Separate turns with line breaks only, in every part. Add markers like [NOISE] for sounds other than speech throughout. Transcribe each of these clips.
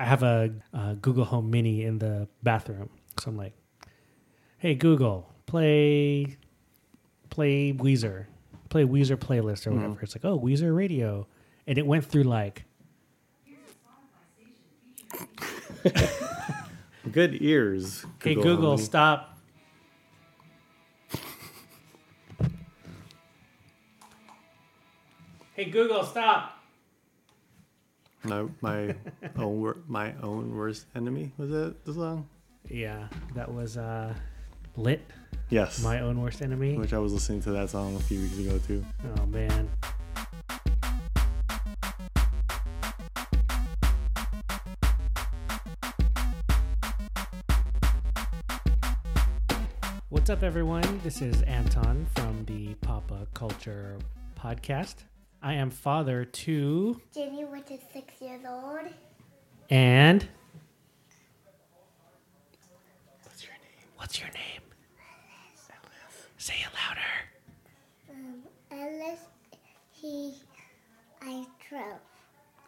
I have a, uh Google Home Mini in the bathroom, so I'm like, "Hey Google, play play Weezer, play Weezer playlist or whatever." It's like, "Oh, Weezer radio," and it went through like [LAUGHS]
Good ears.
Hey Google,
Honey.
stop. hey Google, stop.
My my [LAUGHS] own wor- my own worst enemy was that the song?
Yeah, that was uh, lit.
Yes.
My own worst enemy.
which I was listening to that song a few weeks ago too.
Oh man. What's up, everyone? This is Anton from the Papa Culture Podcast. I am father to
Jenny, which is six years old.
and
What's your name?
what's your name? Ellis. Ellis. Say it louder.
Um, Ellis, he, I twelve.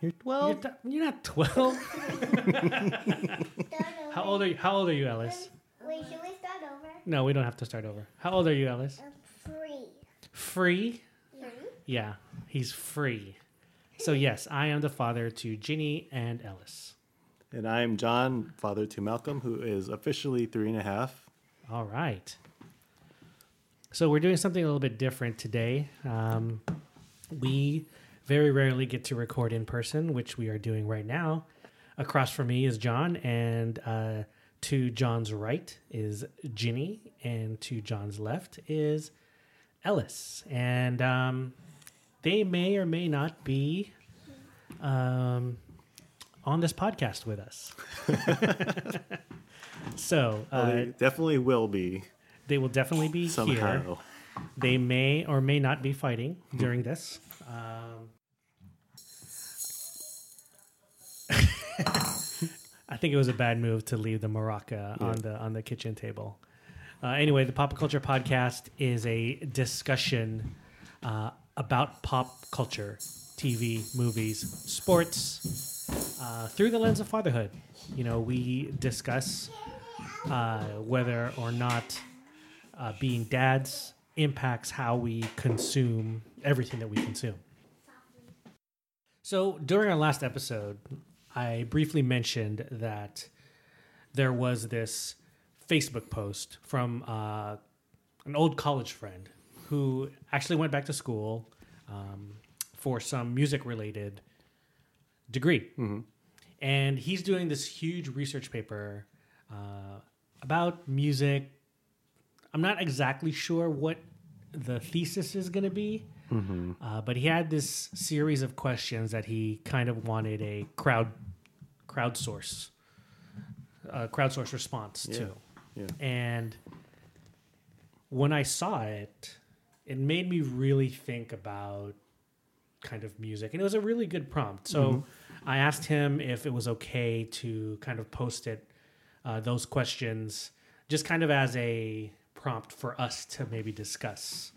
You're
You're,
12.
t- you're not twelve. [LAUGHS] [LAUGHS] How old are you? How old are you, Ellis?
Wait, should we start over?
No, we don't have to start over. How old are you, Ellis?
Um, three.
Free?
Yeah.
Yeah, he's free. So yes, I am the father to Ginny and Ellis.
And I'm John, father to Malcolm, who is officially three and a half.
All right. So we're doing something a little bit different today. Um, we very rarely get to record in person, which we are doing right now. Across from me is John, and uh, to John's right is Ginny, and to John's left is Ellis. And um, they may or may not be um, on this podcast with us. [LAUGHS] so
Well,
uh,
they definitely will be
they will definitely be here.
somehow.
They may or may not be fighting during this. Um, [LAUGHS] I think it was a bad move to leave the maraca on the on the kitchen table. Uh, anyway, the Papa Culture Podcast is a discussion uh, about pop culture, TV, movies, sports, uh, through the lens of fatherhood. You know, we discuss uh, whether or not uh, being dads impacts how we consume everything that we consume. So during our last episode, I briefly mentioned that there was this Facebook post from uh, an old college friend who actually went back to school um, for some music related degree. And he's doing this huge research paper uh, about music. I'm not exactly sure what the thesis is going to be, uh, but he had this series of questions that he kind of wanted a crowd crowdsource uh, crowdsource response
Yeah.
to.
Yeah.
And when I saw it, it made me really think about kind of music. And it was a really good prompt. So I asked him if it was okay to kind of post it, uh, those questions, just kind of as a prompt for us to maybe discuss.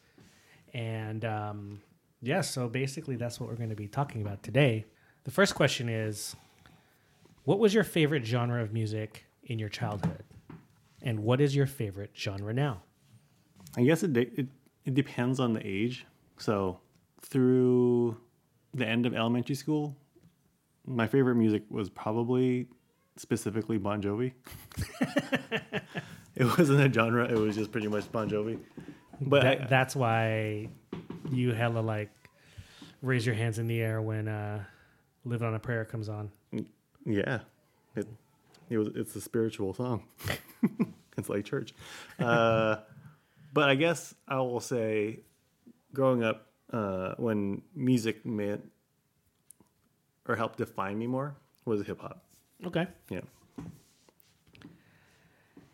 And um, yeah, so basically that's what we're going to be talking about today. The first question is What was your favorite genre of music in your childhood? And what is your favorite genre now?
I guess it, it it depends on the age. So through the end of elementary school, my favorite music was probably specifically Bon Jovi. [LAUGHS] it wasn't a genre; it was just pretty much Bon Jovi. But
that,
I-
that's why you hella like raise your hands in the air when uh, "Live on a Prayer" comes on.
Yeah, it it was it's a spiritual song. [LAUGHS] it's like church, uh, but I guess I will say, growing up, uh, when music meant or helped define me more was hip hop.
Okay.
Yeah,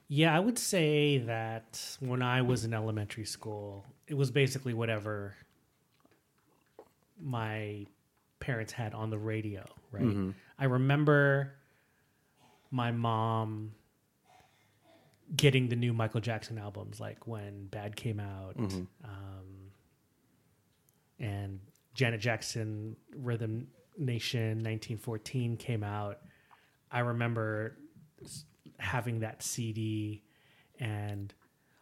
Yeah, I would say that when I was in elementary school, it was basically whatever my parents had on the radio, right? I remember my mom getting the new Michael Jackson albums, like when Bad came out, um, and Janet Jackson Rhythm Nation 1914 came out. I remember having that CD and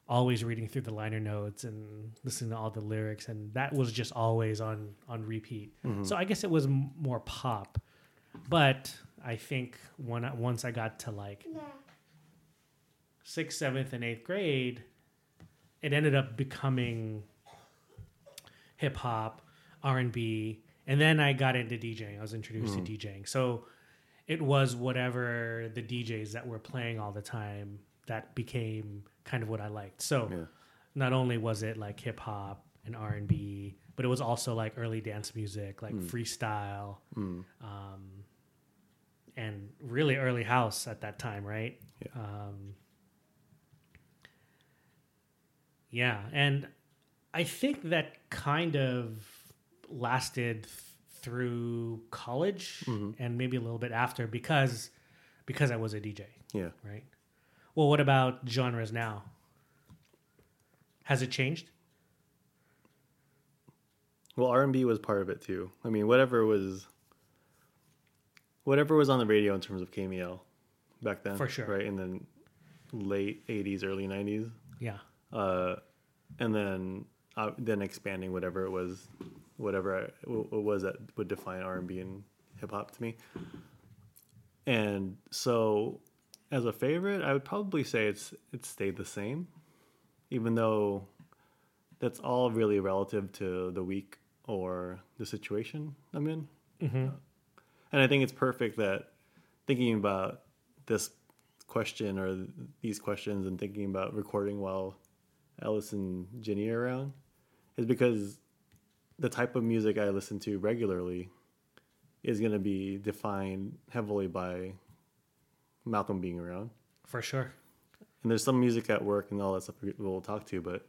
always reading through the liner notes and listening to all the lyrics and that was just always on on repeat. So i guess it was m- more pop but i think when I, once i got to like sixth seventh and eighth grade it ended up becoming hip hop r&b and then i got into djing. I was introduced to djing. So it was whatever the djs that were playing all the time that became kind of what i liked. So
Yeah.
not only was it like hip hop and r&b but it was also like early dance music like freestyle um, and really early house at that time right?
Yeah.
um, yeah and i think that kind of lasted th- through college mm-hmm. and maybe a little bit after because because i was a dj
Yeah.
right well what about genres now has it changed
Well, R and B was part of it too. I mean, whatever was, whatever was on the radio in terms of KMEL back then,
For sure.
right? And then late '80s, early '90s,
yeah
uh, and then uh, then expanding whatever it was, whatever I, it was that would define R and B and hip hop to me. And so, as a favorite, I would probably say it's it stayed the same, even though that's all really relative to the week or the situation I'm in.
mm-hmm.
And I think it's perfect that thinking about this question or these questions and thinking about recording while Ellis and Ginny around is because the type of music I listen to regularly is going to be defined heavily by Malcolm being around.
for sure
And there's some music at work and all that stuff we'll talk to, but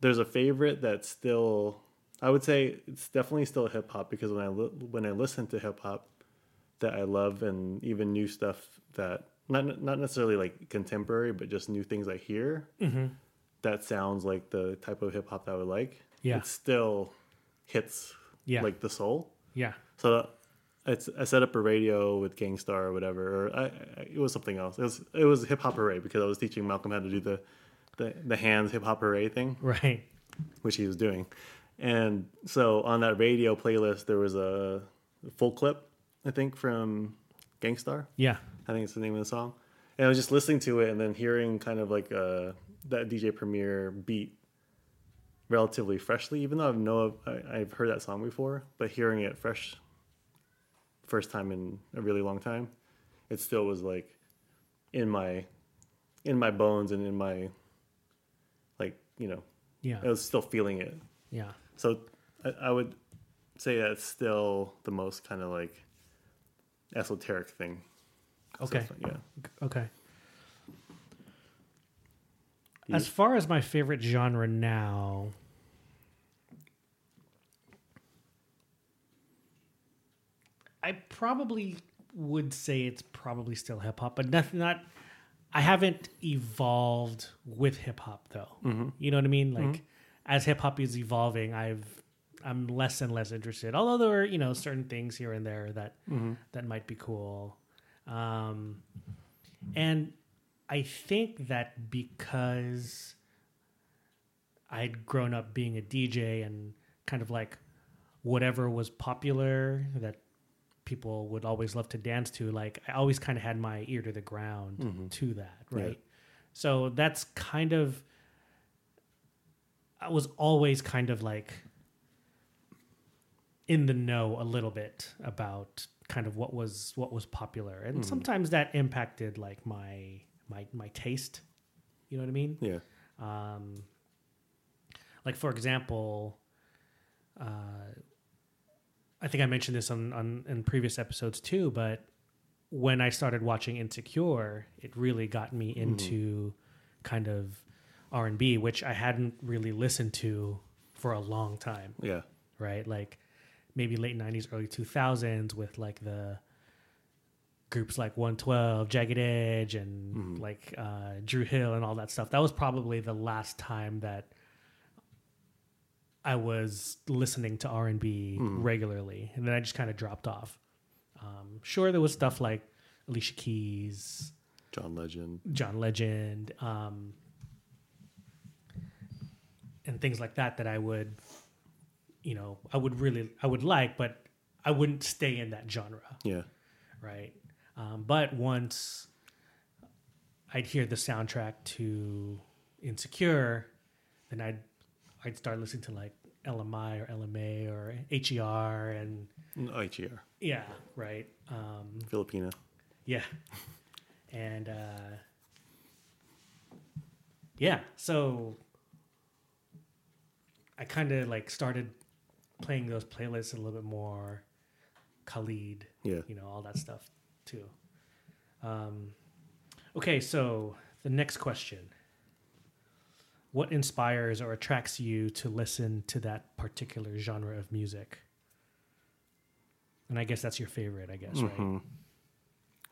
there's a favorite that's still I would say it's definitely still hip hop because when I li- when I listen to hip hop that I love and even new stuff that not not necessarily like contemporary but just new things I hear mm-hmm. that sounds like the type of hip hop that I would like.
Yeah.
it still hits
Yeah.
like the soul.
yeah
So it's, I set up a radio with Gang Starr or whatever, or I, I, it was something else. It was it was hip hop hooray because I was teaching Malcolm how to do the the, the hands hip hop hooray thing,
right
which he was doing. And so on that radio playlist, there was a full clip, I think, from Gang Starr.
yeah
I think it's the name of the song. And I was just listening to it and then hearing kind of like uh, that DJ Premier beat relatively freshly, even though I've know I, I've heard that song before, but hearing it fresh, first time in a really long time, it still was like in my in my bones and in my like you know
yeah
I was still feeling it.
yeah
So I, I would say that's still the most kind of like esoteric thing. So
okay.
like, yeah.
okay.
You-
as far as my favorite genre now i probably would say it's probably still hip hop but nothing not i haven't evolved with hip hop though.
Mm-hmm.
you know what i mean? Like as hip hop is evolving i've i'm less and less interested. Although there are you know certain things here and there that
Mm-hmm.
that might be cool um and I think that because I'd grown up being a DJ and kind of like whatever was popular that people would always love to dance to, like I always kind of had my ear to the ground to that,
Yeah.
right? So that's kind of, I was always kind of like in the know a little bit about kind of what was what was popular and sometimes that impacted like my my my taste you know what i mean
Yeah.
um like for example uh i think i mentioned this on on in previous episodes too but when i started watching insecure it really got me into kind of r&b which i hadn't really listened to for a long time
Yeah.
right? Like maybe late 90s, early 2000s with like the groups like 112, Jagged Edge, and like uh, Dru Hill and all that stuff. That was probably the last time that I was listening to R&B regularly. And then I just kind of dropped off. Um, sure, there was stuff like Alicia Keys,
John Legend.
John Legend, um, and things like that that I would, you know, I would really, I would like, but I wouldn't stay in that genre,
Yeah.
right? Um, but once I'd hear the soundtrack to Insecure, then I'd I'd start listening to like LMI or LMA or HER and
IGR.
yeah, right. Um,
Filipina.
yeah. And uh yeah, so I kind of like started playing those playlists a little bit more Khalid,
Yeah.
you know, all that stuff too. Um okay, so the next question. What inspires or attracts you to listen to that particular genre of music? And I guess that's your favorite, I guess, right?
Mhm.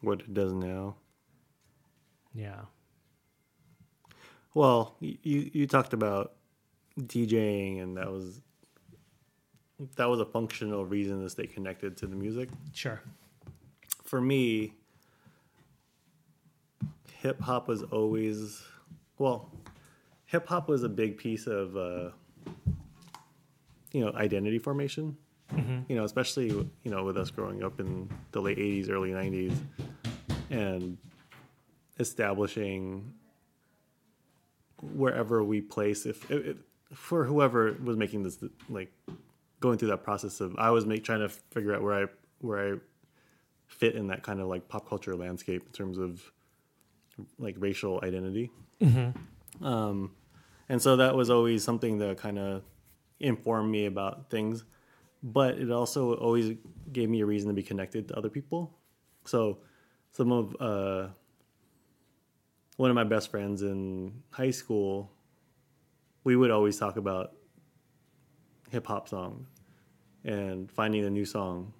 What it does now.
Yeah.
Well, you you talked about DJing, and that was that was a functional reason to stay connected to the music.
Sure.
For me, hip hop was always well, hip hop was a big piece of uh, you know identity formation. You know, especially you know with us growing up in the late '80s, early '90s, and establishing wherever we place if, if for whoever was making this like going through that process of I was make, trying to figure out where I where I fit in that kind of like pop culture landscape in terms of like racial identity. Um, and so that was always something that kind of informed me about things, but it also always gave me a reason to be connected to other people. So some of uh, one of my best friends in high school, we would always talk about hip hop songs and finding a new song.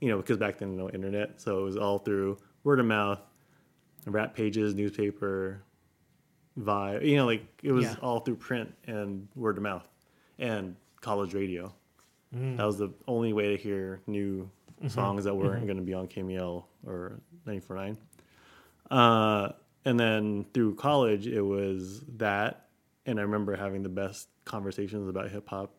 You know, because back then no internet, so it was all through word of mouth, rap pages, newspaper, vibe. You know, like it was
Yeah.
all through print and word of mouth and college radio.
Mm.
That was the only way to hear new songs that weren't going to be on KMEL or 949. Uh, and then through college, it was that. And I remember having the best conversations about hip hop,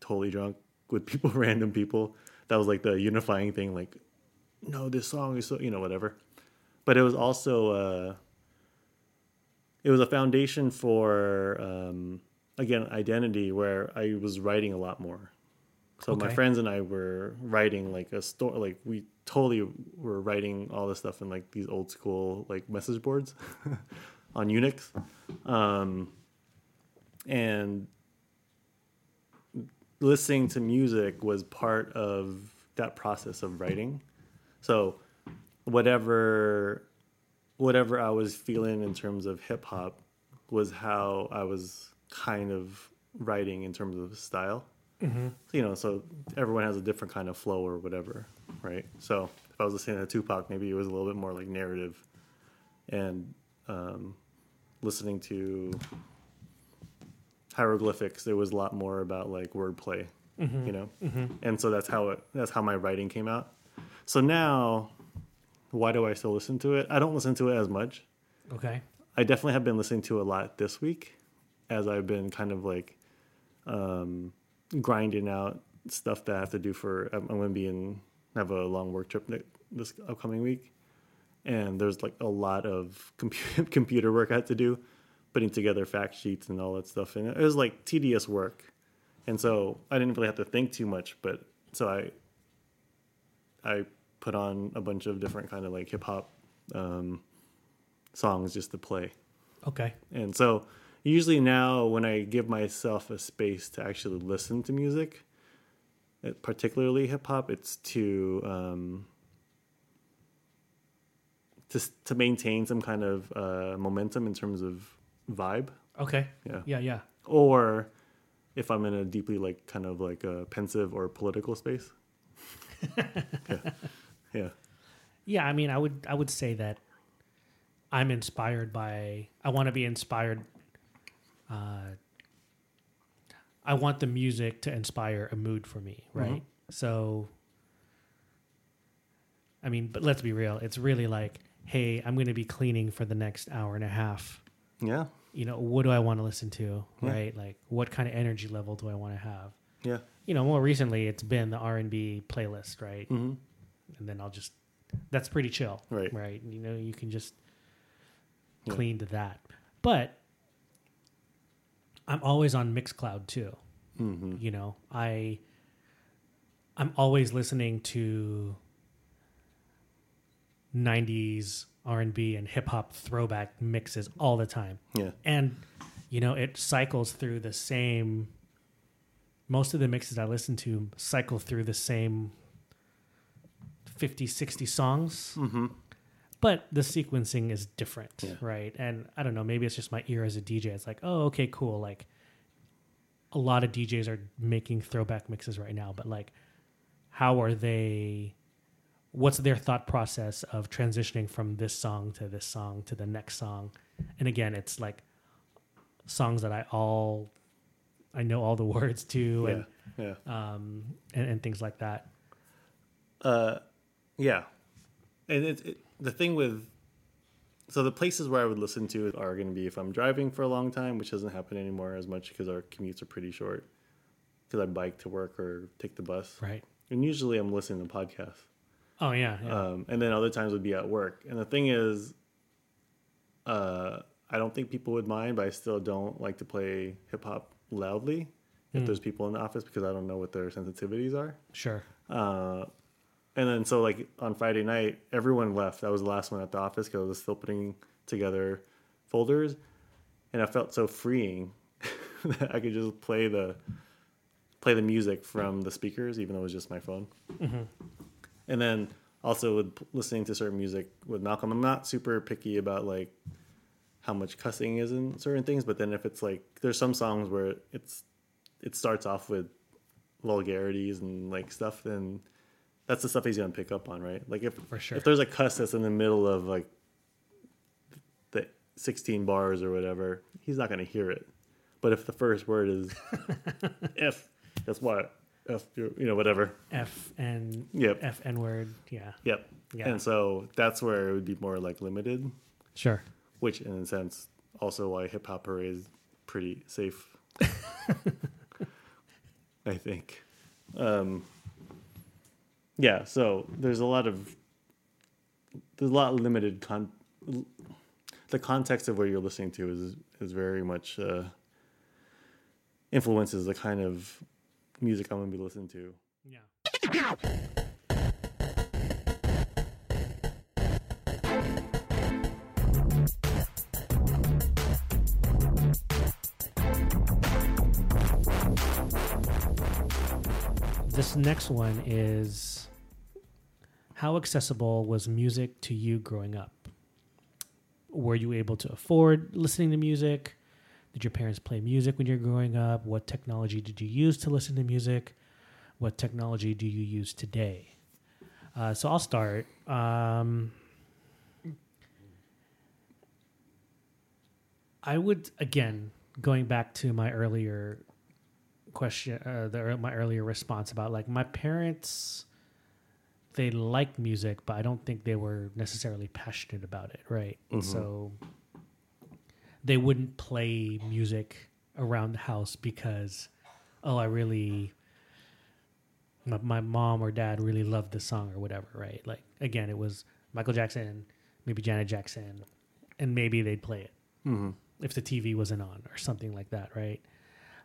totally drunk with people, [LAUGHS] random people. That was like the unifying thing. Like, no, this song is so, you know, whatever. But it was also, uh, it was a foundation for, um, again, identity where I was writing a lot more. So my friends and I were writing like a story, like we totally were writing all this stuff in like these old school like message boards [LAUGHS] on Unix, um, and listening to music was part of that process of writing. So whatever whatever I was feeling in terms of hip hop was how I was kind of writing in terms of style you know, so everyone has a different kind of flow or whatever, right? So if I was listening to Tupac, maybe it was a little bit more like narrative, and um, listening to hieroglyphics, there was a lot more about like wordplay, mm-hmm. you know, mm-hmm. and so that's how it that's how my writing came out. So now, why do I still listen to it? I don't listen to it as much.
Okay.
I definitely have been listening to it a lot this week as I've been kind of like um, grinding out stuff that I have to do for. Um, I'm, I'm going to be in have a long work trip this upcoming week, and there's like a lot of compu- [LAUGHS] computer work I had to do, putting together fact sheets and all that stuff, and it was like tedious work, and so I didn't really have to think too much. But so I I put on a bunch of different kind of like hip hop um, songs just to play.
Okay.
And so usually now when I give myself a space to actually listen to music, uh, particularly hip hop, it's to um, just to maintain some kind of uh, momentum in terms of vibe.
Okay.
Yeah.
Yeah. Yeah.
Or if I'm in a deeply like kind of like a pensive or political space. [LAUGHS] yeah. Yeah.
Yeah. I mean, I would I would say that I'm inspired by. I want to be inspired. Uh, I want the music to inspire a mood for me, right? So I mean, but let's be real. It's really like, hey, I'm going to be cleaning for the next hour and a half.
Yeah.
You know, what do I want to listen to?
Yeah.
Right? Like, what kind of energy level do I want to have?
Yeah.
You know, more recently, it's been the R and B playlist, right?
hmm
And then I'll just, that's pretty chill,
Right.
Right? You know, you can just
Yeah.
clean to that. But I'm always on Mixcloud too.
hmm
you know i i'm always listening to 90s r&b and hip-hop throwback mixes all the time.
Yeah.
and you know it cycles through the same most of the mixes i listen to cycle through the same 50 60 songs.
Hmm
but the sequencing is different
Yeah.
right? And i don't know maybe it's just my ear as a dj it's like oh okay cool. Like a lot of djs are making throwback mixes right now but like how are they what's their thought process of transitioning from this song to this song to the next song and again it's like songs that i all i know all the [LAUGHS] words to
Yeah.
and
Yeah.
um and, and things like that
Uh, yeah, and it, it the thing with so the places where I would listen to are going to be if I'm driving for a long time, which doesn't happen anymore as much because our commutes are pretty short. Because I bike to work or take the bus,
right
and usually I'm listening to podcasts.
Oh yeah, yeah.
Um, and then other times would be at work. And the thing is, uh, I don't think people would mind, but I still don't like to play hip hop loudly if
Mm.
there's people in the office because I don't know what their sensitivities are.
sure
Uh, and then so like on Friday night, everyone left. I was the last one at the office because I was still putting together folders, and I felt so freeing [LAUGHS] that I could just play the play the music from the speakers, even though it was just my phone. And then also with listening to certain music with Malcolm, I'm not super picky about like how much cussing is in certain things, but then if it's like there's some songs where it's it starts off with vulgarities and like stuff, then that's the stuff he's gonna pick up on, right? Like if
For sure.
if there's a cuss that's in the middle of like the 16 bars or whatever, he's not gonna hear it. But if the first word is [LAUGHS] if, guess what? F, you know, whatever.
F and
Yep.
F N word. Yeah.
Yep.
Yeah.
And so that's where it would be more like limited,
Sure.
which in a sense also why hip hop is pretty safe. [LAUGHS] I think. Um, yeah, so there's a lot of there's a lot of limited con the context of what you're listening to is is very much uh, influences the kind of music I'm gonna be listening to.
Yeah. This next one is how accessible was music to you growing up? Were you able to afford listening to music? Did your parents play music when you were growing up? What technology did you use to listen to music? What technology do you use today? Uh, so I'll start. Um, I would again going back to my earlier question, uh, the, my earlier response about like my parents. They liked music, but I don't think they were necessarily passionate about it, right?
Mhm.
so they wouldn't play music around the house because, oh, I really my, my mom or dad really loved this song or whatever, right? Like again, it was Michael Jackson, maybe Janet Jackson, and maybe they'd play it
Mm-hmm.
if the TV wasn't on or something like that, right?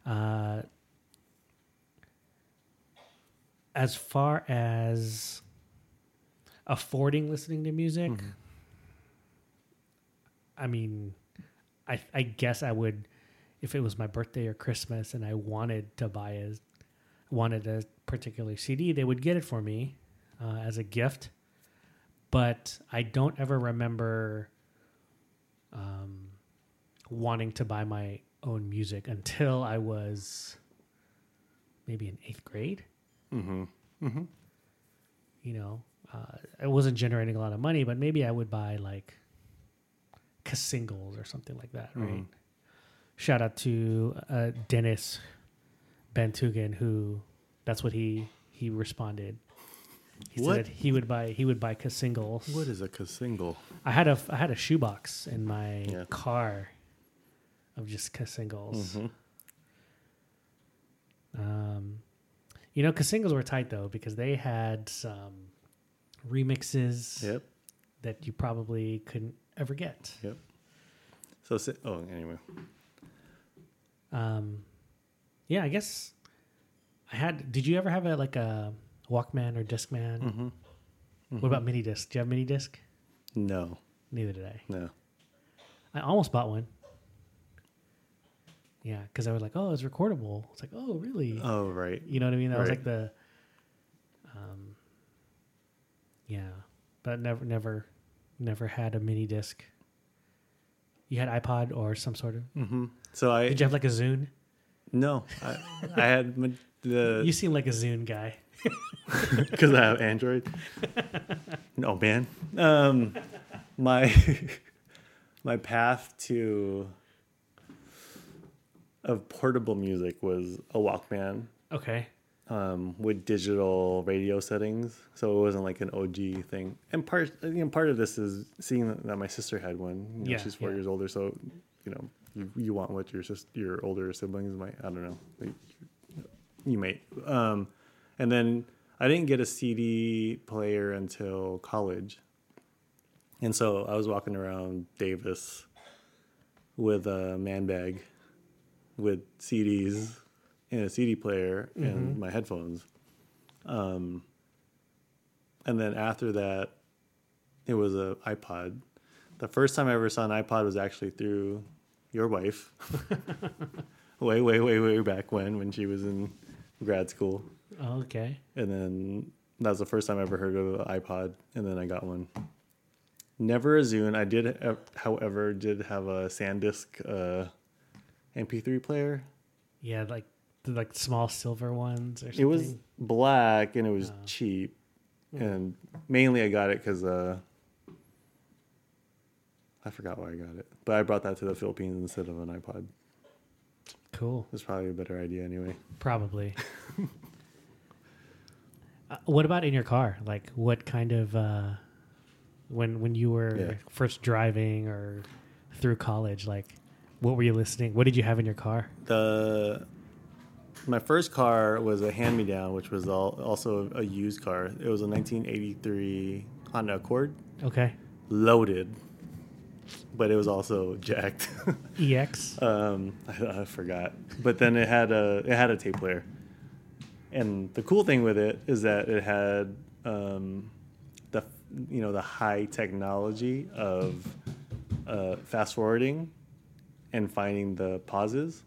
Uh, as far as affording listening to music,
Mhm.
I mean, I I guess I would if it was my birthday or Christmas and I wanted to buy a wanted a particular CD, they would get it for me uh, as a gift. But I don't ever remember um, wanting to buy my own music until I was maybe in eighth grade.
Mm-hmm. Mm-hmm.
You know, uh, I wasn't generating a lot of money, but maybe I would buy like singles or something like that, right?
Mhm.
Shout out to uh, Dennis Bantugan, who that's what he he responded. He
What?
said he would buy he would buy singles.
What is a single?
I had a I had a shoebox in my
Yeah.
car of just singles.
Mhm.
Um, you know, singles were tight though because they had some remixes
Yep.
that you probably couldn't ever get.
Yep. So oh anyway.
Um, yeah, I guess I had. Did you ever have a like a Walkman or Discman?
Mm-hmm.
What about mini disc? Do you have mini disc?
No.
Neither did I.
No.
I almost bought one. Yeah, because I was like, oh, it's recordable. It's like, oh, really?
Oh right.
You know what I mean? That was like the, um, yeah, but never, never, never had a mini disc. You had iPod or some sort of.
Mm-hmm. So I
Did you have like a Zune?
no. I, I had my, the [LAUGHS]
You seem like a Zune guy. [LAUGHS]
because I have Android. no [LAUGHS] man. Um, my my path to of portable music was a Walkman
Okay.
Um, with digital radio settings, so it wasn't like an OG thing. And part you know part of this is seeing that my sister had one. You know,
Yeah,
she's four
yeah.
years older, so you know you, you want what your sis your older siblings might. I don't know. Like, you might. Um, and then I didn't get a CD player until college, and so I was walking around Davis with a man bag with CDs and a CD player and my headphones. Um, and then after that, it was a iPod. The first time I ever saw an iPod was actually through your wife. [LAUGHS] way, way, way, way back when, when she was in grad school.
Oh, okay.
And then that was the first time I ever heard of an iPod, and then I got one. Never a Zune. I did, uh, however, did have a SanDisk uh, MP3 player.
Yeah, like the like small silver ones or something.
It was black and it was
Oh.
cheap, and mainly I got it because uh, I forgot why I got it, but I brought that to the Philippines instead of an iPod.
cool.
It's probably a better idea anyway.
Probably. [LAUGHS] uh, what about in your car? Like, what kind of uh, when when you were
Yeah.
first driving or through college? Like, what were you listening? What did you have in your car?
The my first car was a hand me down, which was all, also a used car. It was a 1983 Honda Accord,
Okay,
loaded, but it was also jacked. [LAUGHS]
EX.
um, I, I forgot, but then it had a it had a tape player, and the cool thing with it is that it had um, the you know the high technology of uh, fast forwarding and finding the pauses,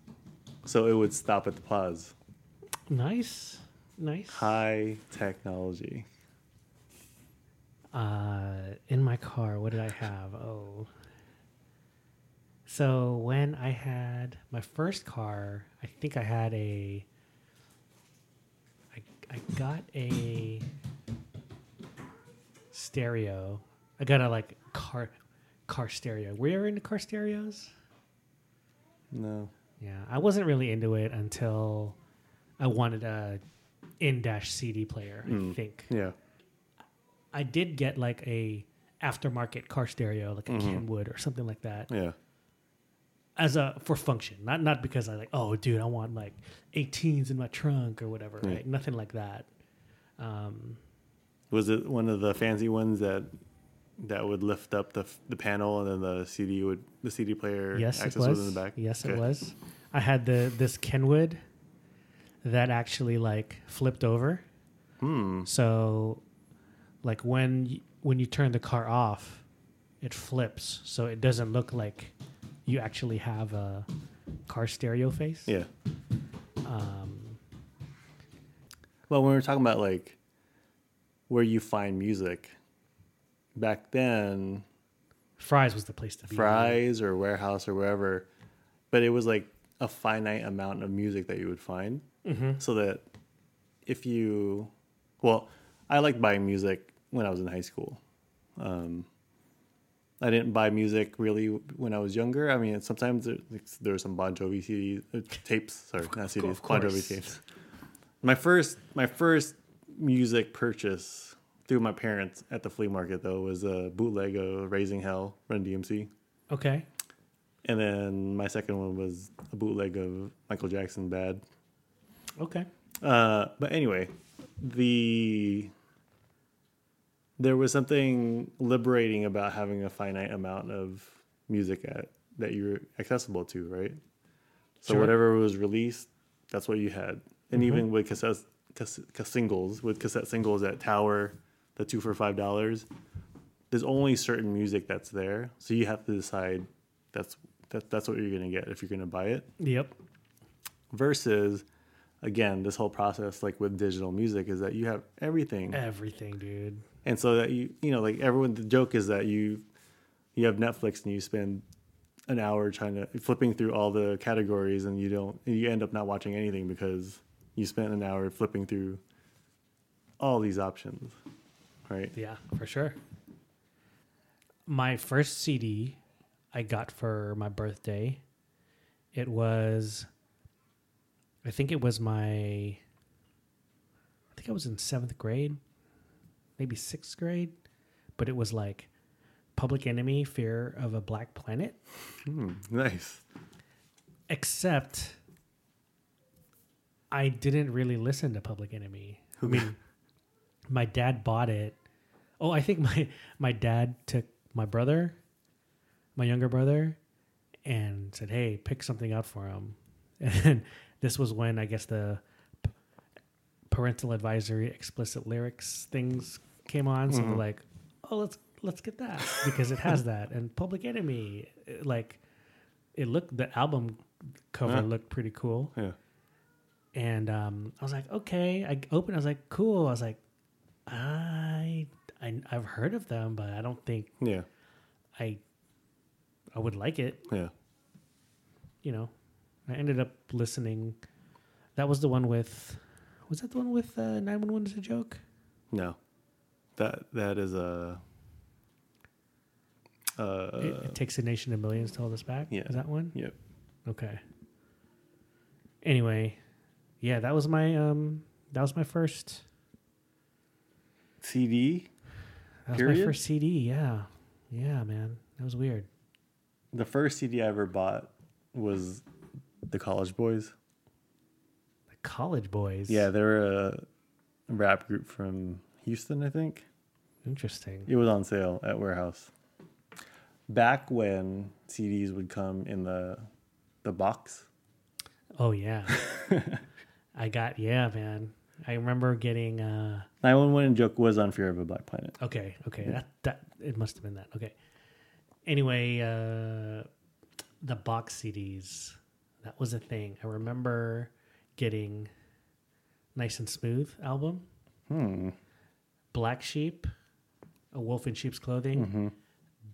so it would stop at the pause.
nice, nice.
High technology.
Uh, in my car, what did I have? Oh. So when I had my first car, I think I had a. I, I got a stereo. I got a like car car stereo. Were you ever into car stereos?
No.
Yeah, I wasn't really into it until I wanted a in-dash CD player. I
Mm.
think.
Yeah.
I did get like a aftermarket car stereo, like a
Mhm.
Kenwood or something like that,
Yeah.
as a for function. Not not because I like, oh, dude, I want like 18s in my trunk or whatever.
Yeah.
Right? Nothing like that. Um,
Was it one of the fancy ones that that would lift up the the panel and then the CD would the CD player
yes, it
access was.
was.
in the back?
Yes,
Okay.
it was. I had the this Kenwood that actually like flipped over.
Hmm.
So, like when when you turn the car off, it flips, so it doesn't look like you actually have a car stereo face.
Yeah.
Um,
Well, when we were talking about like where you find music, back then,
Fry's was the place to be.
Fry's or Warehouse or wherever, but it was like a finite amount of music that you would find.
hmm
So that if you, well, I liked buying music when I was in high school. Um, I didn't buy music really when I was younger. I mean, sometimes there, there were some Bon Jovi CDs, uh, tapes. Sorry, not CDs. Bon Jovi tapes. My first, my first music purchase through my parents at the flea market though was a bootleg of Raising Hell, Run DMC,
Okay.
and then my second one was a bootleg of Michael Jackson, Bad.
Okay.
Uh, but anyway, the there was something liberating about having a finite amount of music at that you're accessible to, right? So
Sure.
whatever was released, that's what you had. And even with cassette, cassette, singles, with cassette singles at Tower, the two for five dollars, there's only certain music that's there. So you have to decide that's that, that's what you're gonna get if you're gonna buy it
Yep.
versus again this whole process like with digital music is that you have everything
Everything, dude.
and so that you you know like everyone the joke is that you you have netflix and you spend an hour trying to flipping through all the categories and you don't you end up not watching anything because you spent an hour flipping through all these options right
Yeah, for sure. My first CD I got for my birthday, it was, I think it was my, I think I was in seventh grade, maybe sixth grade, but it was like Public Enemy, Fear of a Black Planet.
Hmm, nice
except I didn't really listen to Public Enemy. I mean, my dad bought it. Oh, I think [LAUGHS] my my dad took my brother, my younger brother, and said, "Hey, pick something out for him." [LAUGHS] And this was when I guess the p- parental advisory explicit lyrics things came on. So they're like, "Oh, let's let's get that because it has that." And Public Enemy, it- like, it looked the album cover
Yeah.
looked pretty cool.
yeah
And um, I was like, okay. I opened. I was like, cool. I was like, I, I I've heard of them, but I don't think
yeah
I I would like it.
yeah
You know, I ended up listening. That was the one with. Was that the one with uh, nine one one is a joke?
no that that is a uh
it, it takes a nation of millions to hold us back.
yeah.
is that one?
yep
Okay. Anyway, yeah, that was my um that was my first
cd
that was
Period?
my first CD. Yeah, yeah, man, that was weird.
The first CD I ever bought was the College Boys.
The College Boys.
Yeah, they were a rap group from Houston, I think.
interesting.
It was on sale at Warehouse. Back when CDs would come in the the box.
Oh yeah, [LAUGHS] I got yeah, man. I remember getting. uh
911 joke was on Fear of a Black Planet.
Okay, okay, that that it must have been that. Okay. Anyway, uh the box CDs that was a thing. I remember getting Nice and Smooth album,
Hmm.
Black Sheep, A Wolf in Sheep's Clothing.
Mm-hmm.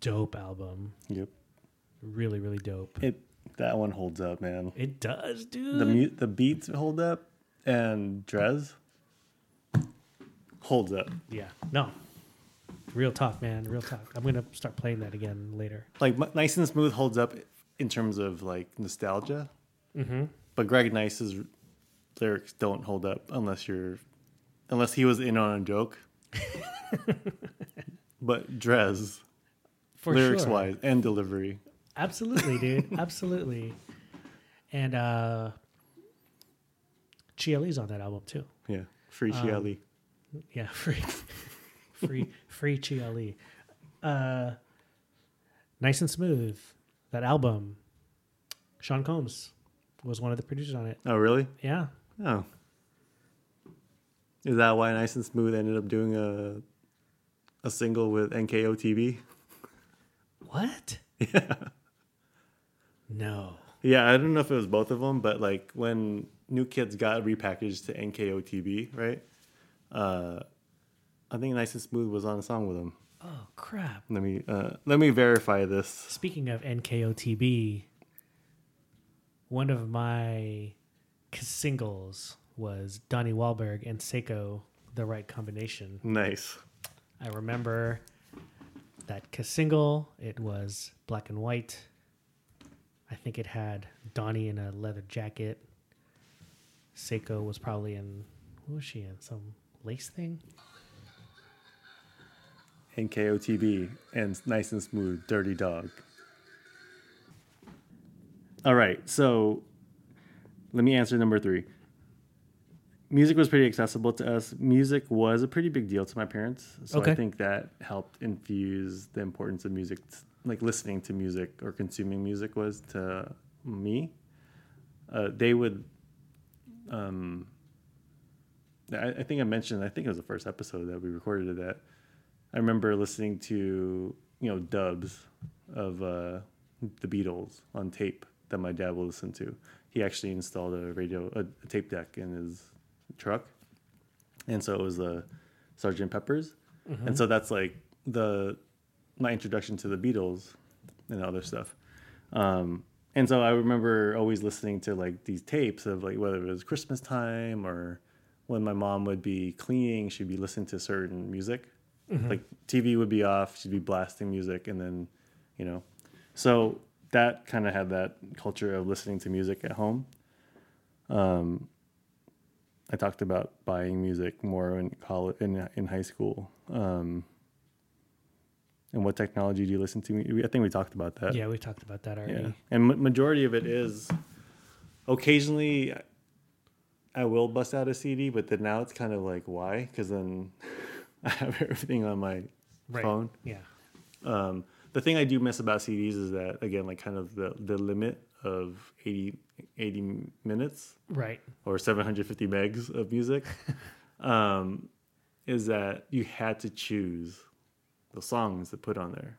Dope album,
Yep.
really really dope.
It that one holds up, man.
It does, dude.
The mu- the beats hold up, and Dres holds up.
yeah, no, real talk, man, real talk. I'm gonna start playing that again later.
Like Nice and Smooth holds up in terms of like nostalgia,
Mm-hmm.
but Greg Nice's lyrics don't hold up unless you're unless he was in on a joke. [LAUGHS] but Dres,
For
lyrics
sure.
wise and delivery,
Absolutely, dude. Absolutely. And uh Chi-Ali's on that album too.
yeah, free
Um,
Lee.
Yeah, [LAUGHS] free free free Chi-Ali. Uh Nice and Smooth. That album. Sean Combs was one of the producers on it.
Oh, really?
Yeah.
Oh, is that why Nice and Smooth ended up doing a a single with NKOTB?
What? [LAUGHS]
Yeah.
No.
Yeah, I don't know if it was both of them, but like when New Kids got repackaged to NKOTB, right? Uh, I think Nice and Smooth was on a song with them.
Oh crap.
Let me uh, let me verify this.
Speaking of NKOTB, one of my singles was Donnie Wahlberg and Seiko, The Right Combination.
Nice.
I remember that single. It was black and white. I think it had Donnie in a leather jacket. Seiko was probably in, what was she in? Some lace thing?
NKOTB and Nice and Smooth, Dirty Dog. All right, so let me answer number three. Music was pretty accessible to us. Music was a pretty big deal to my parents, so
Okay.
I think that helped infuse the importance of music, like listening to music or consuming music was to me. Uh, they would um, I, I think I mentioned. I think it was the first episode that we recorded of that. I remember listening to you know dubs of uh, the Beatles on tape that my dad would listen to. He actually installed a radio, a, a tape deck in his truck, and so it was the Sergeant Pepper's, and so that's like the my introduction to the Beatles and other stuff. Um, and so I remember always listening to like these tapes of like whether it was Christmas time or when my mom would be cleaning, she'd be listening to certain music. Like TV would be off, she'd be blasting music, and then, you know, so that kind of had that culture of listening to music at home. Um, I talked about buying music more in college, in in high school. Um, and what technology do you listen to? I think we talked about that.
Yeah, we talked about that already.
Yeah, and ma- majority of it is occasionally I will bust out a CD, but then now it's kind of like why? Because then [LAUGHS] I have everything on my
Right.
phone.
Yeah.
Um, the thing I do miss about CDs is that again, like kind of the the limit of 80, 80 minutes
Right.
or 750 megs of music [LAUGHS] um, is that you had to choose the songs that put on there.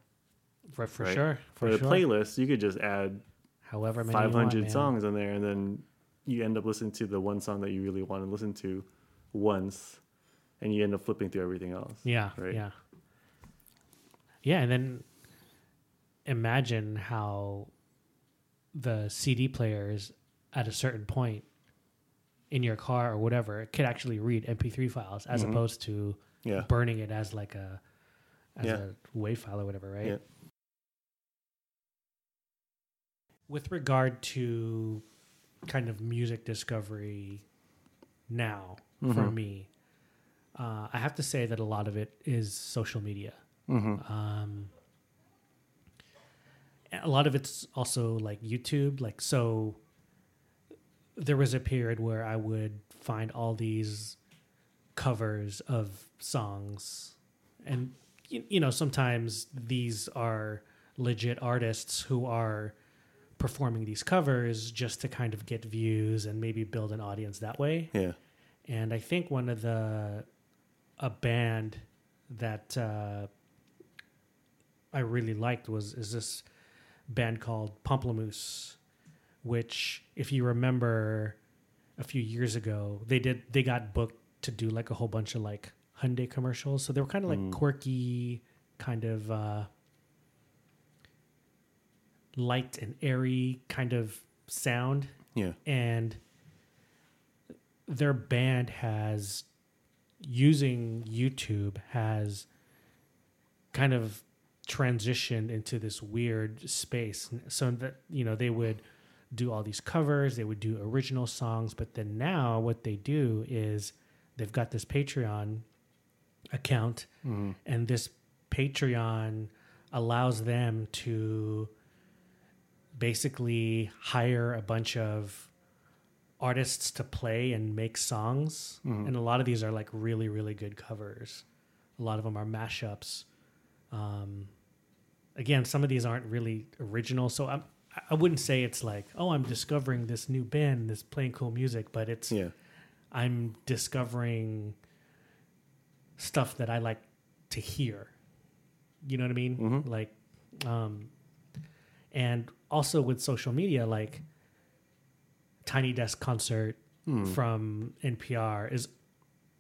For, for
Right.
sure.
For,
For
the
sure.
playlist, you could just add
However many you want,
500 songs on there and then you end up listening to the one song that you really want to listen to once and you end up flipping through everything else
Yeah.
Right.
Yeah. Yeah, and then imagine how the CD players at a certain point in your car or whatever could actually read MP3 files as
Mhm.
opposed to
yeah
burning it as like a as
Yeah.
a WAV file or whatever, right?
Yeah.
With regard to kind of music discovery now for
Mhm.
me, uh, I have to say that a lot of it is social media.
hmm
Um, a lot of it's also like YouTube. Like, so there was a period where I would find all these covers of songs, and you, you know, sometimes these are legit artists who are performing these covers just to kind of get views and maybe build an audience that way.
Yeah.
And I think one of the a band that uh, I really liked was is this band called Pomplamoose, which if you remember a few years ago they did they got booked to do like a whole bunch of like Hyundai commercials, so they were kind of like
Mm.
quirky, kind of uh, light and airy kind of sound.
Yeah.
And their band has using YouTube has kind of transitioned into this weird space. So that you know they would do all these covers they would do original songs but then now what they do is they've got this Patreon account
hmm
and this Patreon allows them to basically hire a bunch of artists to play and make songs.
Mhm.
And a lot of these are like really, really good covers. A lot of them are mashups. Um, again, some of these aren't really original. So I'm, I wouldn't say it's like, oh, I'm discovering this new band that's playing cool music, but it's
yeah
I'm discovering stuff that I like to hear. You know what I mean?
Mhm.
Like, um, and also with social media, like Tiny Desk Concert
Hmm.
from NPR is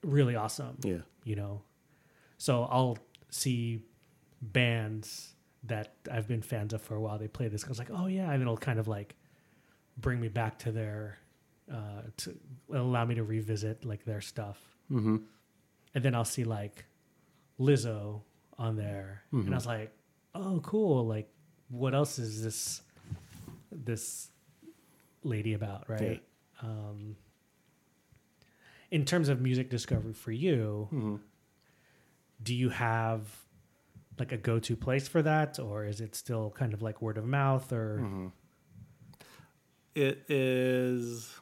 really awesome.
yeah
You know, so I'll see bands that I've been fans of for a while. They play this. I was like, oh yeah, and it'll kind of like bring me back to their, uh, to allow me to revisit like their stuff
hmm
and then I'll see like Lizzo on there, and I was like, "Oh, cool! Like, what else is this this lady about?" Right? Um, in terms of music discovery for you,
hmm
do you have like a go-to place for that, or is it still kind of like word of mouth? Or
Mm-hmm. It is.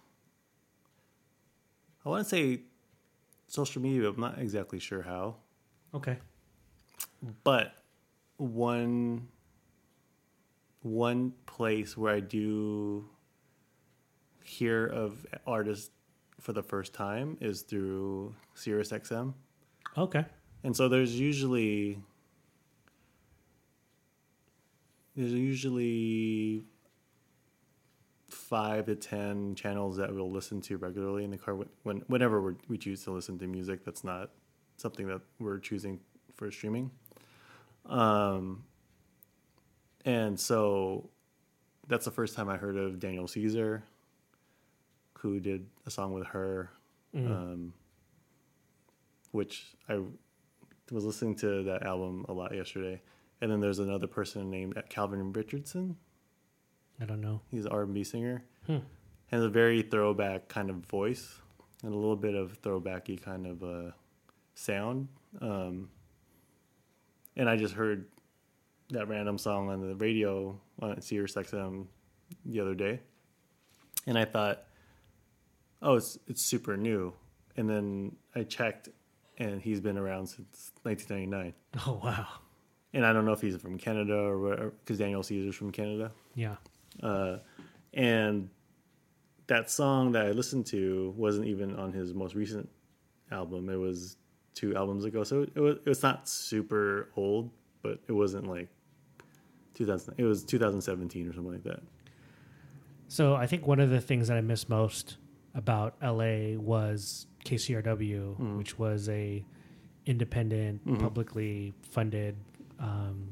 I want to say social media, but I'm not exactly sure how.
okay,
But one one place where I do hear of artists for the first time is through SiriusXM.
okay,
And so there's usually there's usually five to ten channels that we'll listen to regularly in the car when, when whenever we're, we choose to listen to music that's not something that we're choosing for streaming. Um, and so that's the first time I heard of Daniel Caesar, who did a song with H.E.R., um, which I was listening to that album a lot yesterday. And then there's another person named Calvin Richardson.
I don't know.
He's an R&B singer.
Hmm.
Has a very throwback kind of voice and a little bit of throwbacky kind of uh, sound. Um, and I just heard that random song on the radio on Sirius XM the other day, and I thought, oh, it's it's super new. And then I checked, and he's been around since 1999. [LAUGHS]
Oh wow,
And I don't know if he's from Canada or whatever, because Daniel Caesar's from Canada.
yeah,
Uh, and that song that I listened to wasn't even on his most recent album. It was two albums ago, so it was it's not super old, but it wasn't like 2000. It was 2017 or something like that.
So I think one of the things that I miss most about LA was KCRW, which was a independent, publicly funded um,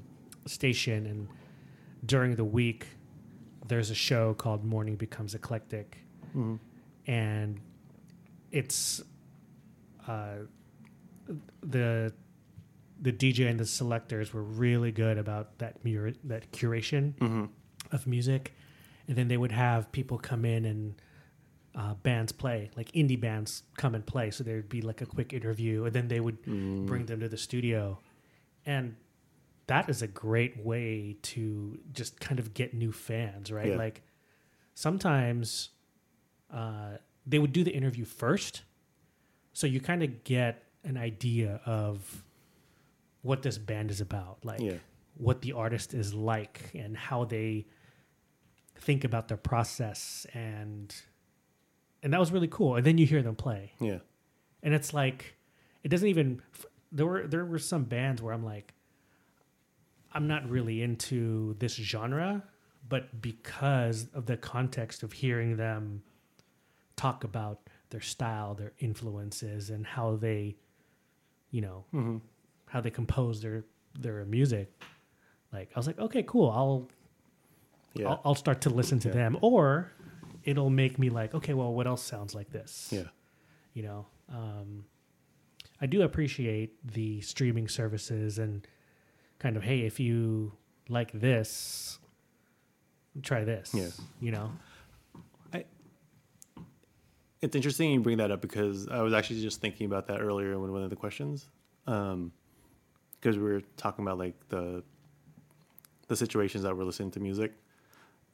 station, and during the week there's a show called Morning Becomes Eclectic, and it's uh, the the DJ and the selectors were really good about that mur- that curation of music, and then they would have people come in and uh, bands play, like indie bands come and play. So there'd be like a quick interview, and then they would bring them to the studio, and that is a great way to just kind of get new fans, right?
Yeah.
Like sometimes uh, they would do the interview first, so you kind of get an idea of what this band is about, like
Yeah.
what the artist is like and how they think about their process and and that was really cool and then you hear them play
Yeah,
and it's like it doesn't even there were there were some bands where i'm like i'm not really into this genre but because of the context of hearing them talk about their style their influences and how they you know
Mm-hmm.
how they compose their their music like i was like okay cool i'll
yeah,
I'll, I'll start to listen to
Yeah.
them or it'll make me like okay well what else sounds like this
yeah,
you know um, i do appreciate the streaming services and kind of hey if you like this try this
Yeah.
you know
It's interesting you bring that up because I was actually just thinking about that earlier in one of the questions, um, because we were talking about like the the situations that we're listening to music,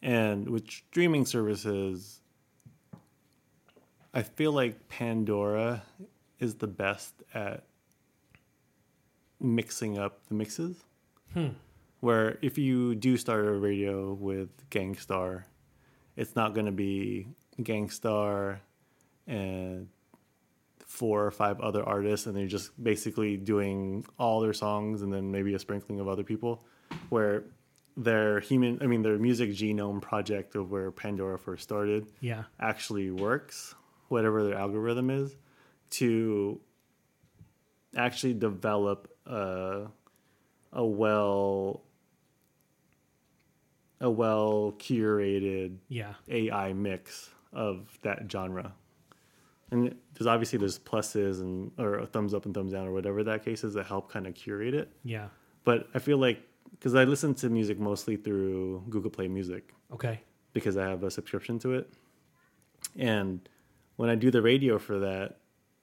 and with streaming services, I feel like Pandora is the best at mixing up the mixes. Hmm. Where if you do start a radio with Gang Starr, it's not going to be Gang Starr and four or five other artists, and they're just basically doing all their songs and then maybe a sprinkling of other people. Where their human, I mean, their music genome project of where Pandora first started
yeah
actually works, whatever their algorithm is, to actually develop a, a well a well curated
yeah
AI mix of that genre. And there's obviously there's pluses and or thumbs up and thumbs down or whatever that case is that help kind of curate it.
yeah
But I feel like because I listen to music mostly through Google Play Music
okay
because I have a subscription to it. And when I do the radio for that,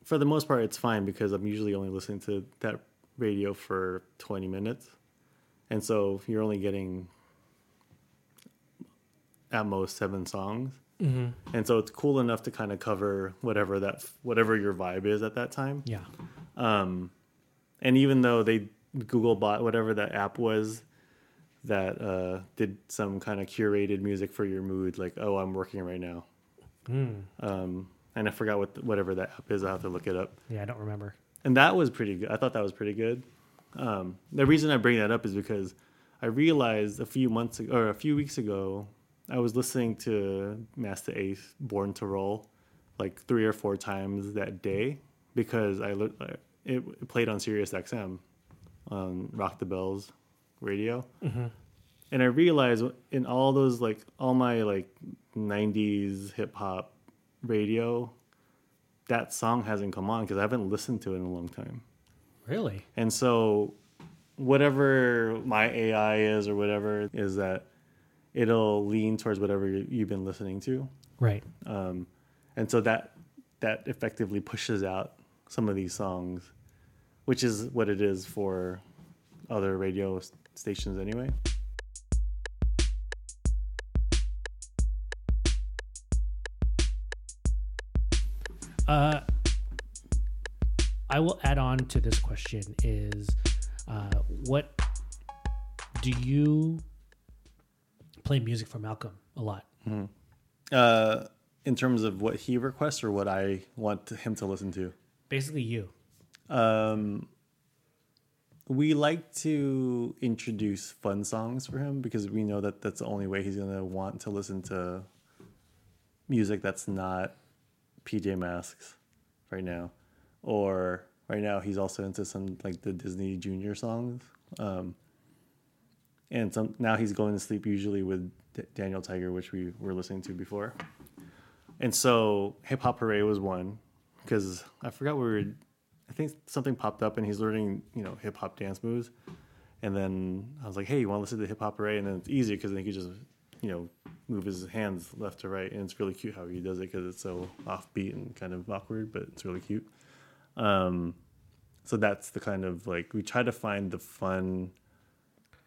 for the most part, it's fine because I'm usually only listening to that radio for 20 minutes. and so you're only getting at most seven songs.
Mm-hmm.
And so it's cool enough to kind of cover whatever that whatever your vibe is at that time.
Yeah.
Um, and even though they Google bought whatever that app was that uh, did some kind of curated music for your mood, like oh I'm working right now,
Mm.
um, and I forgot what whatever that app is. I will have to look it up.
Yeah, I don't remember.
And that was pretty good. I thought that was pretty good. Um, the reason I bring that up is because I realized a few months ago, or a few weeks ago, I was listening to Masta Ace Born to Roll like three or four times that day because I it, played on Sirius XM on Rock the Bells radio.
Mhm.
And I realized in all those like all my like 90s hip hop radio that song hasn't come on because I haven't listened to it in a long time.
Really?
And so, whatever my AI is or whatever is that it'll lean towards whatever you- you've been listening to.
Right.
Um, and so that that effectively pushes out some of these songs, which is what it is for other radio stations anyway.
Uh, I will add on to this question is uh, what do you play music for Malcolm a lot?
Uh, in terms of what he requests or what I want him to listen to.
Basically, you.
Um, we like to introduce fun songs for him because we know that that's the only way he's gonna want to listen to music that's not PJ Masks right now, or right now he's also into some like the Disney Junior songs. Um, and some now he's going to sleep usually with D- Daniel Tiger, which we were listening to before. And so Hip Hop Hooray was one because I forgot we were. I think something popped up and he's learning, you know, hip hop dance moves. And then I was like, "Hey, you want to listen to Hip Hop Hooray?" And then it's easy because then he can just, you know, move his hands left to right, and it's really cute how he does it because it's so offbeat and kind of awkward, but it's really cute. Um, so that's the kind of like we try to find the fun,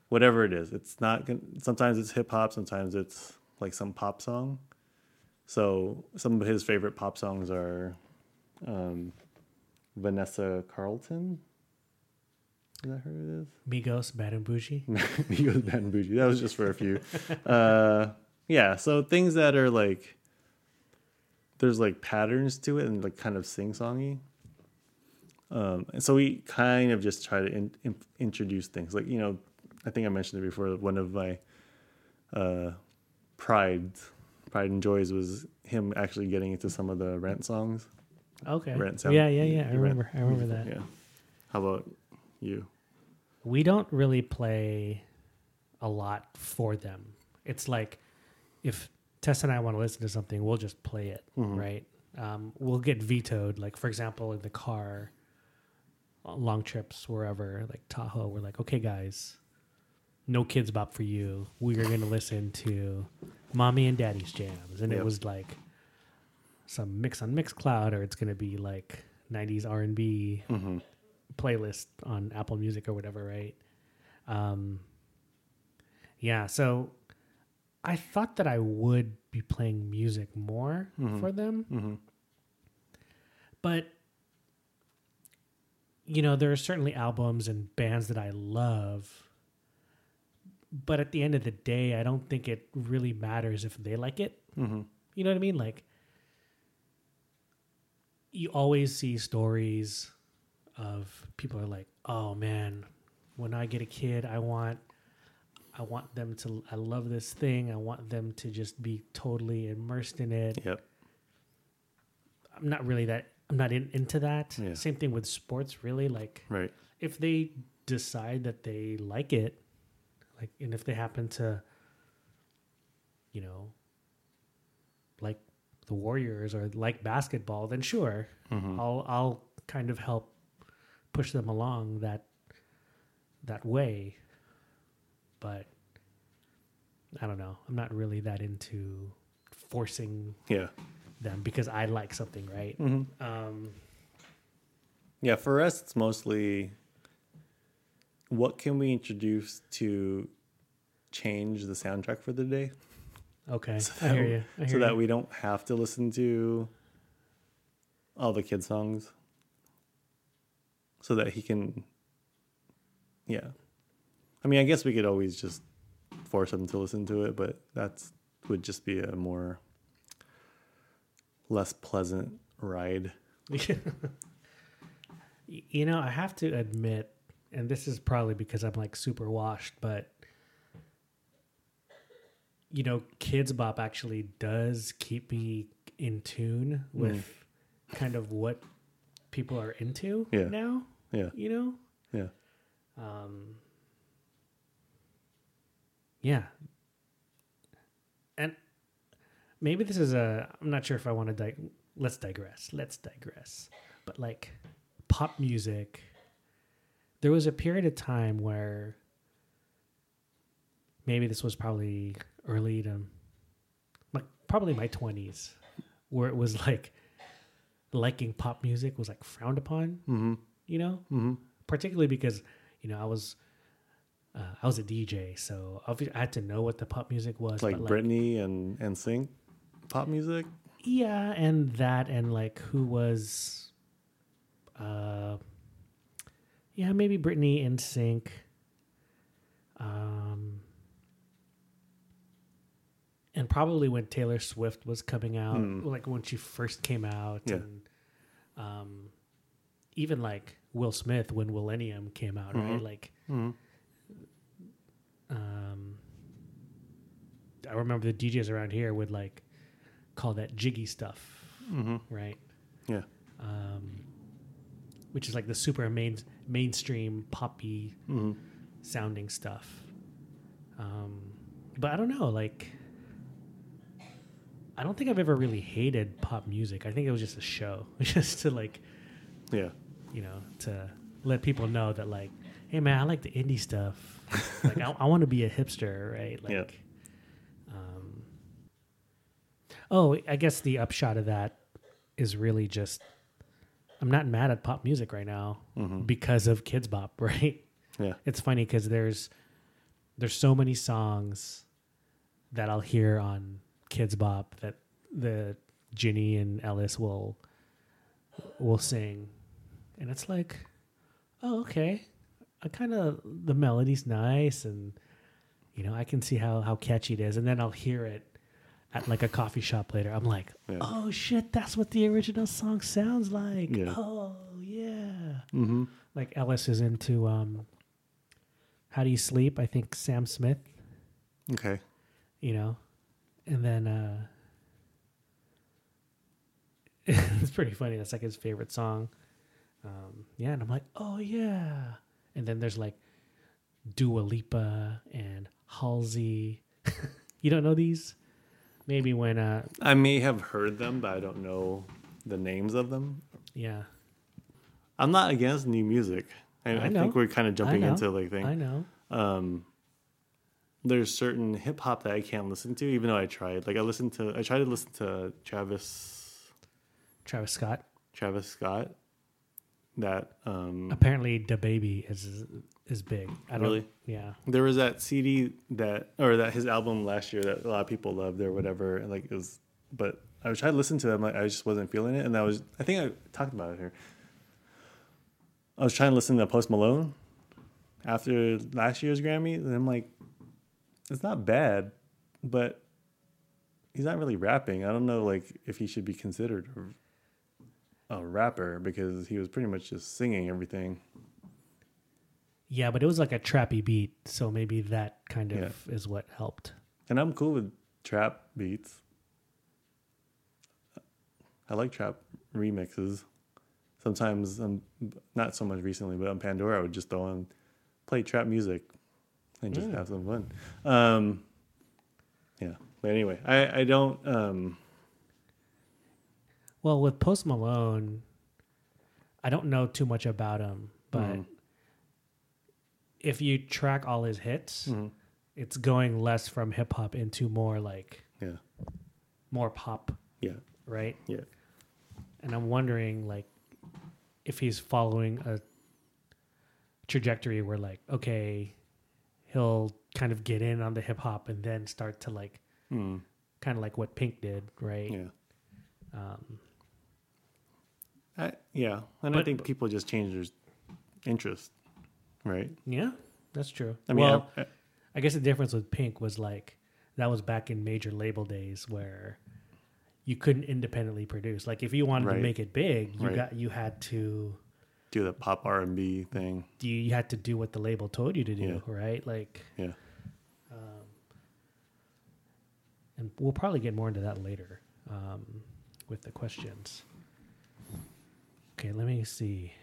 whatever it is. It's not. Sometimes it's hip hop. Sometimes it's like some pop song. So some of his favorite pop songs are um, Vanessa Carlton. Is that who it is?
Migos, Bad and Bougie. [LAUGHS]
Migos Bad and Bougie. That was just for a few. [LAUGHS] uh, yeah, so things that are like there's like patterns to it and like kind of sing songy. Um, and so we kind of just try to in, in, introduce things like you know, I think I mentioned it before. One of my uh, pride, pride and joys was him actually getting into some of the Rent songs.
Okay.
Rent sound.
Yeah, yeah, yeah. I
Rent.
remember. I remember that.
Yeah. How about you?
We don't really play a lot for them. It's like if Tess and I want to listen to something, we'll just play it,
Mhm.
right? Um, we'll get vetoed. Like for example, in the car, long trips wherever, like Tahoe, we're like, okay, guys, no Kidz Bop for you. We are going to listen to mommy and daddy's jams, and it was like some mix on Mixcloud, or it's going to be like '90s R and B
Mm-hmm.
Playlist on Apple Music or whatever, right? Um, yeah, so I thought that I would be playing music more
Mhm.
for them,
Mm-hmm.
but you know, there are certainly albums and bands that I love. But at the end of the day, I don't think it really matters if they like it.
Mm-hmm.
You know what I mean? Like, you always see stories of people are like, "Oh man, when I get a kid, I want, I want them to, I love this thing. I want them to just be totally immersed in it."
Yep.
I'm not really that. I'm not in, into that.
Yeah.
Same thing with sports. Really, like
Right.
if they decide that they like it, like, and if they happen to, you know, like the Warriors or like basketball, then sure,
Mm-hmm.
I'll I'll kind of help push them along that that way. But I don't know. I'm not really that into forcing
Yeah.
them because I like something, right?
Mm-hmm.
Um,
Yeah. For us, it's mostly what can we introduce to change the soundtrack for the day
Okay, [LAUGHS]
So
I hear
that-
you. I hear
so that we don't have to listen to all the kid songs so that he can yeah. I mean i guess we could always just force him to listen to it but that would just be a more less pleasant ride. [LAUGHS]
You know, I have to admit, and this is probably because I'm like super washed, but you know, Kidz Bop actually does keep me in tune with mm. kind of what people are into
Yeah.
now.
yeah
You know,
yeah
um, yeah, and maybe this is a. I'm not sure if I want to. Di- let's digress. Let's digress. But like pop music, there was a period of time where maybe this was probably early to, like probably my twenties, where it was like liking pop music was like frowned upon.
mm-hmm
You know,
mm-hmm
particularly because you know I was uh, I was a DJ, so I had to know what the pop music was.
like
but
Britney and NSYNC pop music
yeah, and that, and like who was, uh, yeah, maybe Britney and sync. Um, and probably when Taylor Swift was coming out,
Hmm.
like when she first came out,
Yeah.
and um, even like Will Smith when Millennium came out, right?
Mhm.
Like,
mm-hmm.
um, I remember the DJs around here would like call that jiggy stuff,
Mm-hmm.
right?
yeah
Um, which is like the super main mainstream poppy
mm-hmm.
sounding stuff. Um, but I don't know, like. I don't think I've ever really hated pop music. I think it was just a show, [LAUGHS] just to like,
yeah
you know, to let people know that like, hey man, I like the indie stuff. [LAUGHS] like I, I want to be a hipster, right? Like,
Yeah.
um, oh, I guess the upshot of that is really just I'm not mad at pop music right now
mm-hmm.
because of Kidz Bop, [LAUGHS] right?
yeah
It's funny because there's there's so many songs that I'll hear on Kidz Bop that the Ginny and Ellis will will sing, and it's like, oh okay, I kind of the melody's nice, and you know I can see how how catchy it is, and then I'll hear it at like a coffee shop later. I'm like,
Yeah.
oh shit, that's what the original song sounds like.
Yeah.
Oh yeah
mm-hmm.
like Ellis is into um How Do You Sleep? I think Sam Smith,
okay
you know. And then uh [LAUGHS] it's pretty funny. That's like his favorite song. Um yeah, and I'm like, "Oh yeah." And then there's like Dua Lipa and Halsey. [LAUGHS] you don't know these? Maybe when uh
I may have heard them, but I don't know the names of them.
yeah.
I'm not against new music. I,
I
I, think we're kind of jumping into like
things.
I
know.
Um, there's certain hip hop that I can't listen to, even though I tried. Like I listened to, I tried to listen to Travis,
Travis Scott.
Travis Scott. That um,
Apparently DaBaby is is big. I don't
Really?
Yeah.
there was that CD that or that his album last year that a lot of people loved or whatever. and, Like it was, but I was trying to listen to. I'm like, I just wasn't feeling it, and I was. I think I talked about it here. I was trying to listen to Post Malone after last year's Grammy, and I'm like, it's not bad, but he's not really rapping. I don't know, like if he should be considered a, rapper because he was pretty much just singing everything.
Yeah, but it was like a trappy beat, so maybe that kind of
Yeah.
is what helped.
And I'm cool with trap beats. I like trap remixes. Sometimes I'm not so much recently, but on Pandora I would just throw on play trap music and just
Mm.
have some fun. Um, yeah. But anyway, I, I don't um
Well, with Post Malone, I don't know too much about him, but
Mhm.
if you track all his hits,
mhm.
it's going less from hip hop into more like
yeah.
more pop,
Yeah.
right?
Yeah.
And I'm wondering like if he's following a trajectory where like okay, he'll kind of get in on the hip hop and then start to like
Hmm.
kind of like what Pink did, right?
Yeah.
Um,
I, yeah, and I think people just change their interest, right?
yeah, that's true.
I mean,
well,
I- I-
I guess the difference with Pink was like that was back in major label days where you couldn't independently produce. Like if you wanted to make it big, you
Right.
got you had to
do the pop R and B thing.
you, you had to do what the label told you to do,
Yeah.
right? Like,
Yeah.
um, and we'll probably get more into that later um, with the questions. Okay, let me see.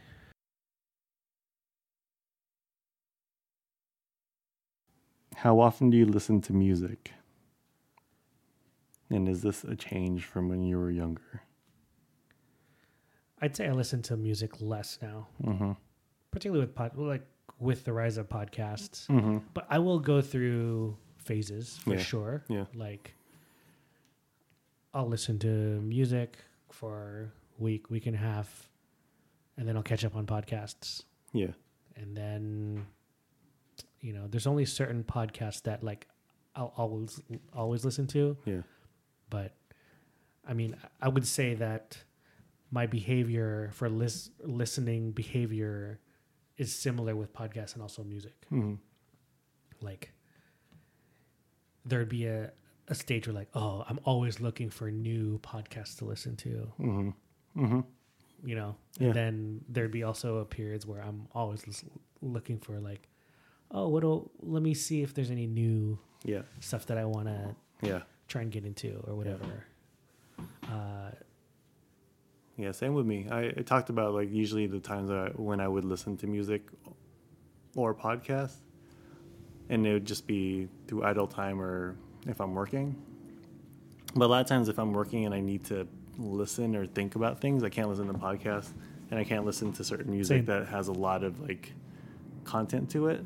How often do you listen to music? And is this a change from when you were younger?
I'd say I listen to music less now,
Mm-hmm.
particularly with pod, like with the rise of podcasts.
Mm-hmm.
But I will go through phases for
Yeah.
sure.
Yeah.
Like I'll listen to music for a week, week and a half, and then I'll catch up on podcasts.
Yeah.
And then you know, there's only certain podcasts that like I'll always always listen to,
Yeah.
but I mean, I would say that my behavior for lis- listening behavior is similar with podcasts and also music
Mm-hmm.
like there'd be a, a stage where like oh i'm always looking for new podcasts to listen to
Mm-hmm. Mm-hmm.
you know
Yeah.
and then there'd be also periods where i'm always lis- looking for like oh what do let me see if there's any new
Yeah.
stuff that i want to
Yeah.
try and get into or whatever uh
Yeah, same with me. I, I talked about like usually the times that I, when I would listen to music or podcasts, and it would just be through idle time or if I'm working. But a lot of times, if I'm working and I need to listen or think about things, I can't listen to podcasts, and I can't listen to certain music
Same.
that has a lot of like content to it.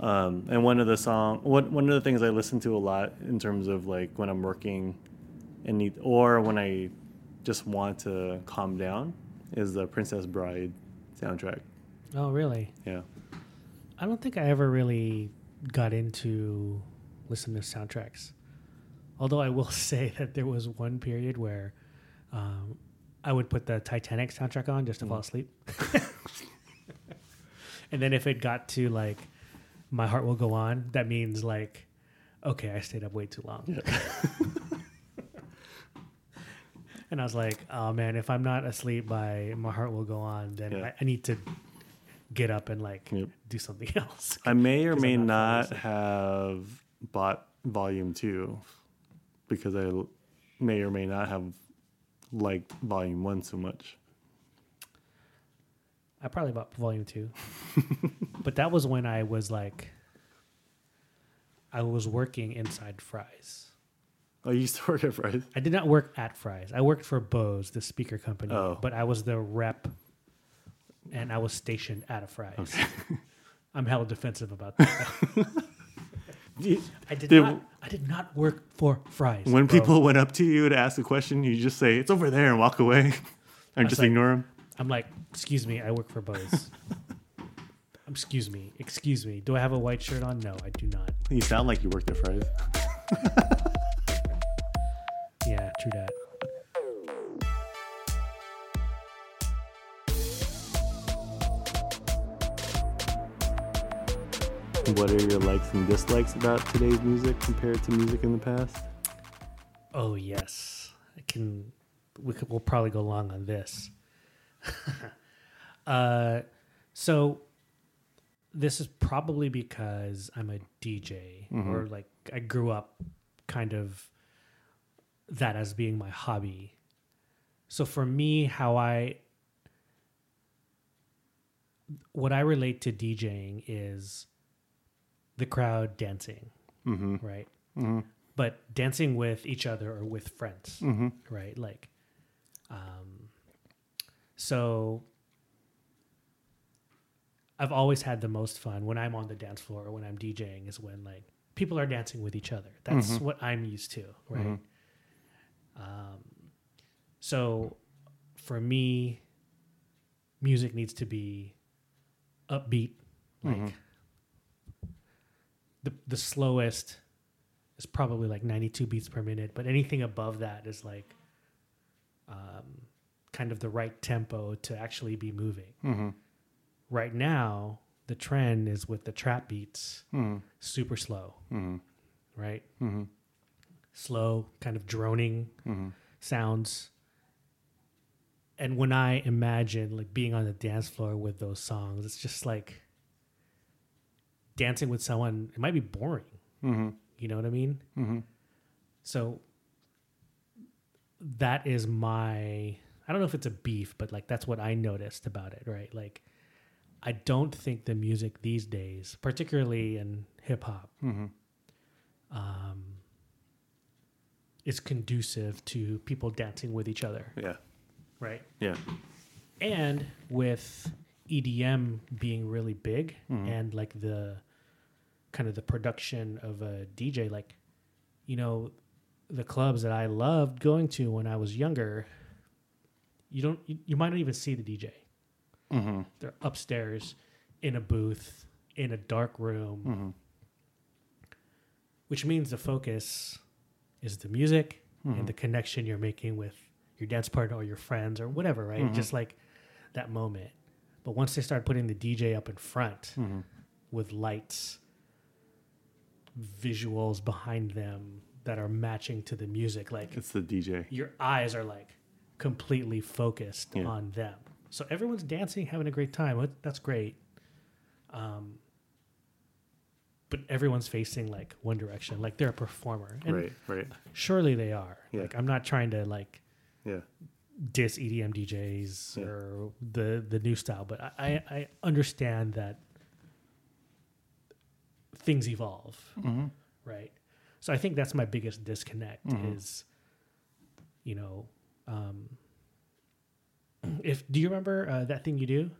Um, and one of the song, one one of the things I listen to a lot in terms of like when I'm working and need, or when I just want to calm down, is the Princess Bride soundtrack.
oh really?
Yeah,
i don't think i ever really got into listening to soundtracks. Although i will [LAUGHS] say that there was one period where um, i would put the titanic soundtrack on just to fall asleep. [LAUGHS] And then if it got to like my heart will go on that means like okay i stayed up way too long [LAUGHS] and i was like oh man if i'm not asleep by my heart will go on then
Yeah.
I, I need to get up and like
Yep.
do something [LAUGHS] else
I may or [LAUGHS] may
not
not have bought Volume Two because I may or may not have liked Volume One so much.
I probably bought volume two, [LAUGHS] but that was when I was like, I was working inside Fry's.
Oh, you used to work at Fry's.
I did not work at Fry's. I worked for Bose, the speaker company,
Oh.
but I was the rep, and I was stationed at a Fry's. [LAUGHS] I'm hella defensive about that. [LAUGHS] I did
Did-
not. I did not work for Fry's.
When
bro.
people went up to you to ask a question, you just say it's over there and walk away, [LAUGHS]
was
just
like-
ignore them.
I'm like, excuse me, I work for Bose. excuse me, excuse me. Do I have a white shirt on? No, I do not.
You sound like you worked at Fry's. What are your likes and dislikes about today's music compared to music in the past?
Oh yes, I can. We could, we'll probably go long on this. [LAUGHS] uh, so this is probably because I'm a DJ, or like I grew up kind of that as being my hobby. So for me, how I what I relate to DJing is the crowd dancing,
Mm-hmm.
right?
Mm-hmm.
but dancing with each other or with friends,
Mm-hmm.
right? Like, um, so I've always had the most fun when I'm on the dance floor or when I'm DJing is when like people are dancing with each other. That's what I'm used to, right? Um, so for me, music needs to be upbeat, Like the the slowest is probably like 92 beats per minute, but anything above that is like um, kind of the right tempo to actually be moving.
Mm-hmm.
Right now, the trend is with the trap beats,
Mm-hmm.
super slow,
Mm-hmm.
right?
Mm-hmm.
Slow, kind of droning
Mm-hmm.
sounds. And when I imagine like being on the dance floor with those songs, it's just like dancing with someone. It might be boring.
Mm-hmm.
You know what I mean?
Mm-hmm.
So that is my I don't know if it's a beef, but like that's what I noticed about it, right? Like I don't think the music these days, particularly in hip hop,
Mm-hmm.
um, is conducive to people dancing with each other,
Yeah.
right?
Yeah.
And with EDM being really big
Mhm.
and like the kind of the production of a DJ, like, you know, the clubs that I loved going to when I was younger, you don't, you, you might not even see the DJ.
Mm-hmm.
They're upstairs in a booth in a dark room,
Mm-hmm.
which means the focus is the music
Mhm.
and the connection you're making with your dance partner or your friends or whatever, right?
Mhm.
Just like that moment. But once they start putting the DJ up in front
Mm-hmm.
with lights, visuals behind them that are matching to the music, like
It's the DJ.
your eyes are like completely focused
Yeah.
on them. So everyone's dancing, having a great time. That's great. Um, but everyone's facing like one direction, like they're a performer, and
right. Right.
surely they are.
Yeah.
Like I'm not trying to like
Yeah.
diss EDM DJs
Yeah.
or the the new style, but I, I I understand that things evolve,
Mm-hmm.
right? So I think that's my biggest disconnect
Mhm.
is, you know, um, [CLEARS THROAT] if do you remember uh, that thing you do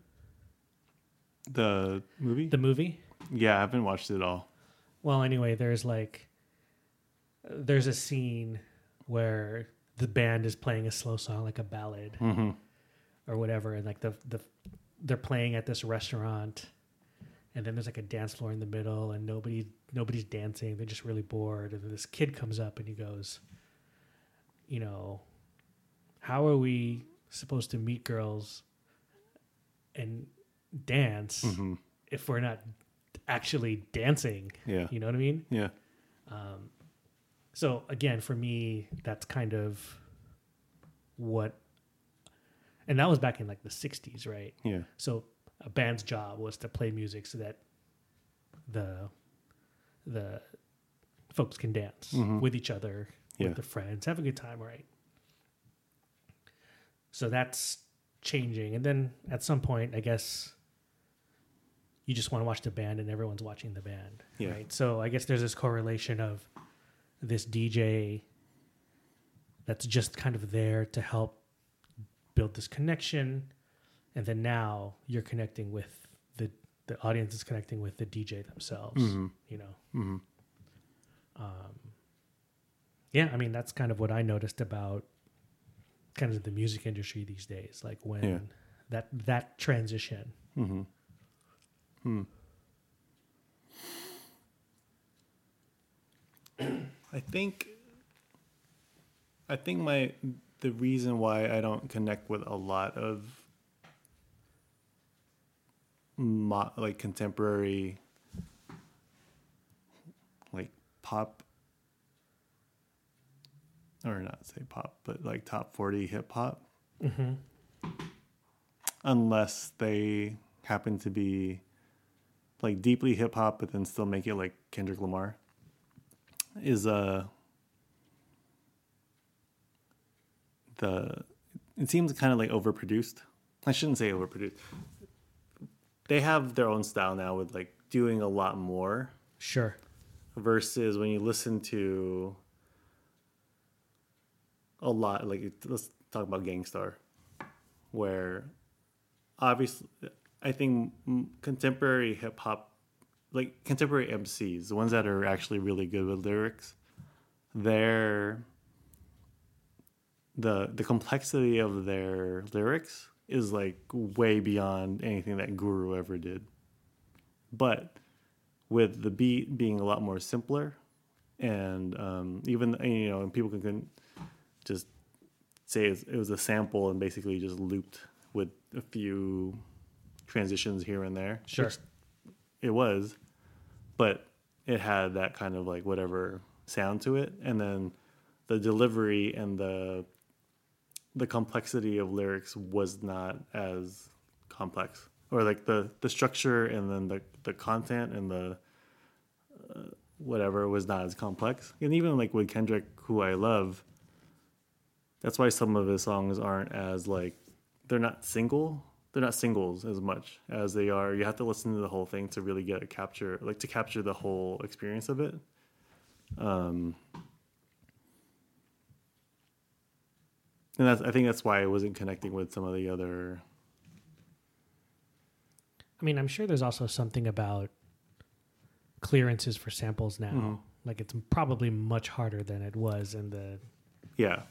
The movie?
the movie?
yeah, I haven't watched it all.
Well, anyway, there's like there's a scene where the band is playing a slow song like a ballad
Mm-hmm.
or whatever and like the the they're playing at this restaurant and then there's like a dance floor in the middle and nobody nobody's dancing they're just really bored and this kid comes up and he goes you know how are we supposed to meet girls and dance
Mm-hmm.
if we're not actually dancing
Yeah.
you know what i mean
Yeah.
um, so again, for me, that's kind of what, and that was back in like the '60s, right?
Yeah.
So a band's job was to play music so that the the folks can dance
Mhm.
with each other,
Yeah.
with their friends, have a good time, right? So that's changing, and then at some point, I guess you just want to watch the band, and everyone's watching the band,
Yeah.
right? So I guess there's this correlation of this DJ that's just kind of there to help build this connection, and then now you're connecting with the the audience is connecting with the DJ themselves.
Mm-hmm.
You know,
Mm-hmm.
um, yeah. I mean, that's kind of what I noticed about kind of the music industry these days. Like when
Yeah.
that that transition.
Mm-hmm. Hmm. I think I think my the reason why I don't connect with a lot of mo- like contemporary like pop or not say pop but like top 40 hip hop
Mm-hmm.
unless they happen to be like deeply hip hop, but then still make it like Kendrick Lamar, is uh the it seems kind of like overproduced. I shouldn't say overproduced. They have their own style now with like doing a lot more
Sure.
versus when you listen to a lot like let's talk about Gang Starr where obviously I think contemporary hip hop like contemporary MCs the ones that are actually really good with lyrics they're the the complexity of their lyrics is like way beyond anything that Guru ever did but with the beat being a lot more simpler, and um, even you know, and people can, can just say it was a sample and basically just looped with a few transitions here and there.
Sure.
it was, but it had that kind of like whatever sound to it, and then the delivery and the the complexity of lyrics was not as complex. Or like the the structure and then the the content and the uh, whatever was not as complex. And even like with kendrick who i love that's why some of his songs aren't as like they're not single they're not singles as much as they are. You have to listen to the whole thing to really get a capture like to capture the whole experience of it. Um and that's i think that's why i wasn't connecting with some of the other
I mean, I'm sure there's also something about clearances for samples now.
Mm-hmm.
Like it's probably much harder than it was in the,
yeah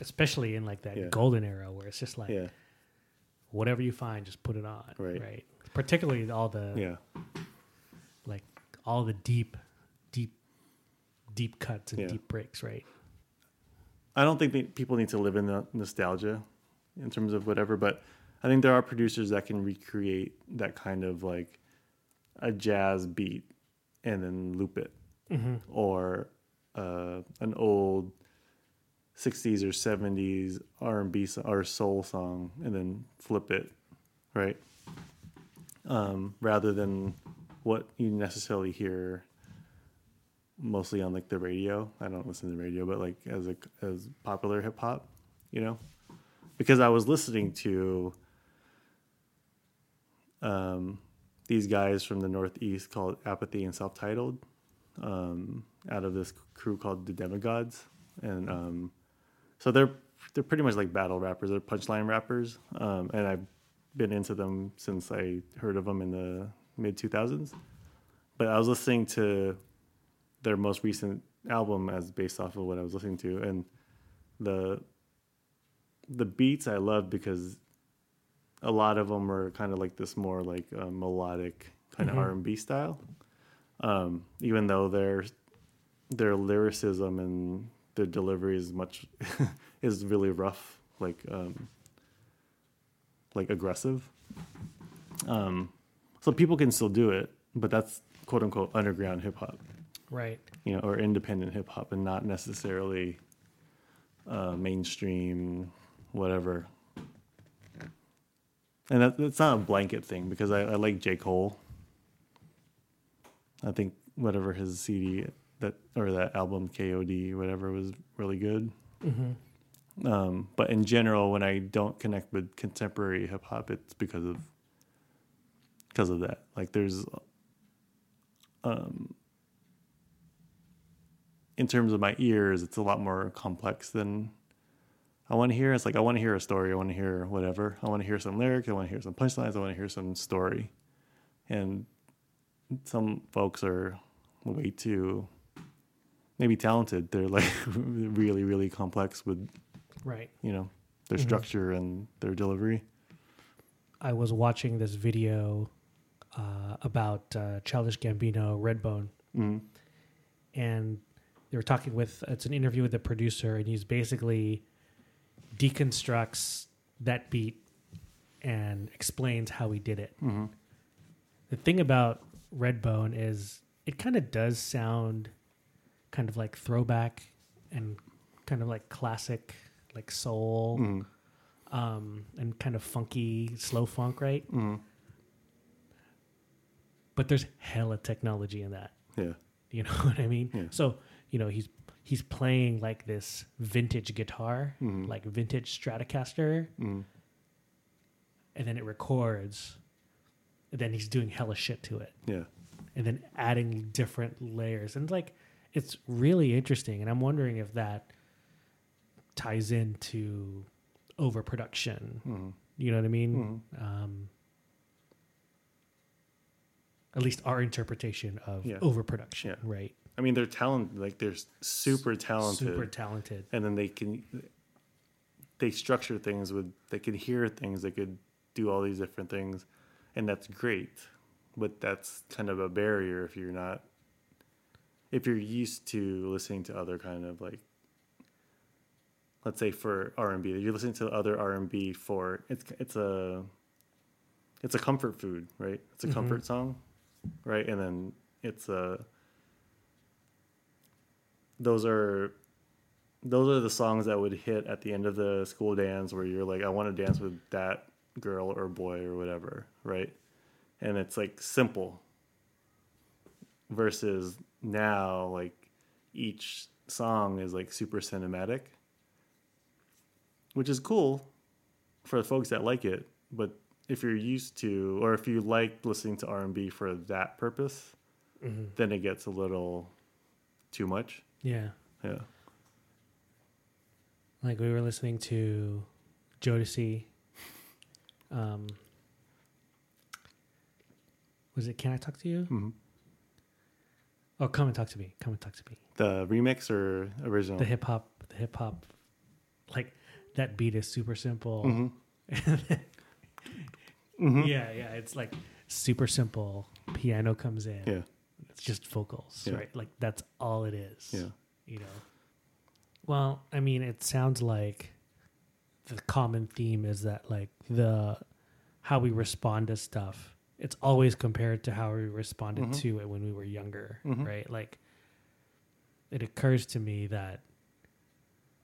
especially in like that
Yeah.
golden era where it's just like
yeah
whatever you find, just put it on.
Right.
Right. Particularly all the
yeah
like all the deep, deep, deep cuts and
Yeah.
deep breaks. Right.
I don't think people need to live in the nostalgia in terms of whatever, but I think there are producers that can recreate that kind of like a jazz beat and then loop it, or uh, an old '60s or '70s R&B or soul song and then flip it, right? Um, rather than what you necessarily hear mostly on like the radio. I don't listen to the radio, but like as a as popular hip hop, you know, because I was listening to um, these guys from the Northeast called Apathy and Celph Titled, um, out of this crew called the Demigodz, and um, so they're they're pretty much like battle rappers. They're punchline rappers, um, and I've been into them since I heard of them in the mid two thousands. But I was listening to their most recent album as based off of what I was listening to, and the the beats I love because a lot of them are kind of like this more like uh, melodic kind of R and B style. Um, even though their their lyricism and their delivery is much [LAUGHS] is really rough, like um, like aggressive. Um, so people can still do it, but that's quote unquote underground hip hop
Right.
you know, or independent hip hop, and not necessarily uh, mainstream, whatever. And that, that's not a blanket thing because I, I like J Cole. I think whatever his CD that or that album KOD whatever was really good. Um, but in general, when I don't connect with contemporary hip hop, it's because of because of that. Like there's um, in terms of my ears, it's a lot more complex than I want to hear. It's like I want to hear a story. I want to hear whatever. I want to hear some lyrics. I want to hear some punchlines. I want to hear some story. And some folks are way too maybe talented. They're like [LAUGHS] really, really complex with
Right.
you know their
Mhm.
structure and their delivery.
I was watching this video uh, about uh, Childish Gambino, Redbone,
Mm.
and they were talking with. It's an interview with the producer, and he's basically deconstructs that beat and explains how he did it.
hmm
The thing about Redbone is it kind of does sound kind of like throwback and kind of like classic, like soul,
Mm.
um, and kind of funky, slow funk, right?
Mm.
But there's hella technology in that.
Yeah.
You [LAUGHS] know what I mean?
Yeah.
So you know he's he's playing like this vintage guitar,
Mhm.
like vintage Stratocaster,
Mm.
and then it records. And then he's doing hella shit to it.
Yeah.
and then adding different layers and like it's really interesting and i'm wondering if that ties into overproduction
Mm.
you know what i mean
Mhm.
um at least our interpretation of
Yeah.
overproduction
Yeah.
right
I mean, they're talented. Like they're super talented.
super talented
and then they can they structure things with they can hear things they could do all these different things and that's great but that's kind of a barrier if you're not if you're used to listening to other kind of like let's say for R&B you're listening to other R&B for it's it's a it's a comfort food right it's a
Mhm.
comfort song right and then it's a those are those are the songs that would hit at the end of the school dance where you're like I want to dance with that girl or boy or whatever right? And it's like simple. Versus now like each song is like super cinematic which is cool for the folks that like it but if you're used to or if you like listening to r&b for that purpose
Mhm.
then it gets a little too much
Yeah.
yeah
Like we were listening to Jodeci. Um, was it Can I Talk to You?
Mm-hmm.
Oh, Come and Talk to Me. Come and Talk to Me.
the remix or original
The hip hop, the hip hop, like that beat is super simple.
Mhm. [LAUGHS] Mhm.
Yeah, yeah. It's like super simple. Piano comes in.
yeah
just vocals,
Yeah.
right? Like that's all it is.
yeah
you know. Well, I mean, it sounds like the common theme is that like the how we respond to stuff. It's always compared to how we responded
Mhm.
to it when we were younger,
Mhm.
right? Like it occurs to me that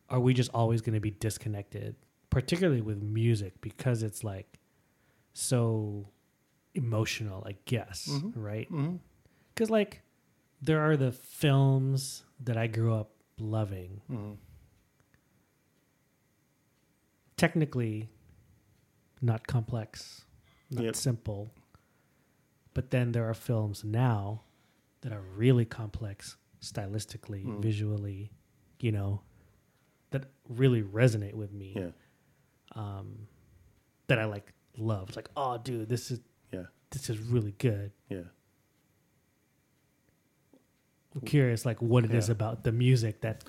are we just always going to be disconnected, particularly with music because it's like so emotional, I guess,
Mhm.
right? Because like there are the films that I grew up loving.
hmm
Technically, not complex, not
Yep.
simple. But then there are films now that are really complex stylistically,
Mm.
visually, you know, that really resonate with me.
yeah
Um, that I like love. It's like, oh, dude, this is
yeah
this is really good.
yeah
I'm curious, like, what it is
Yeah.
about the music that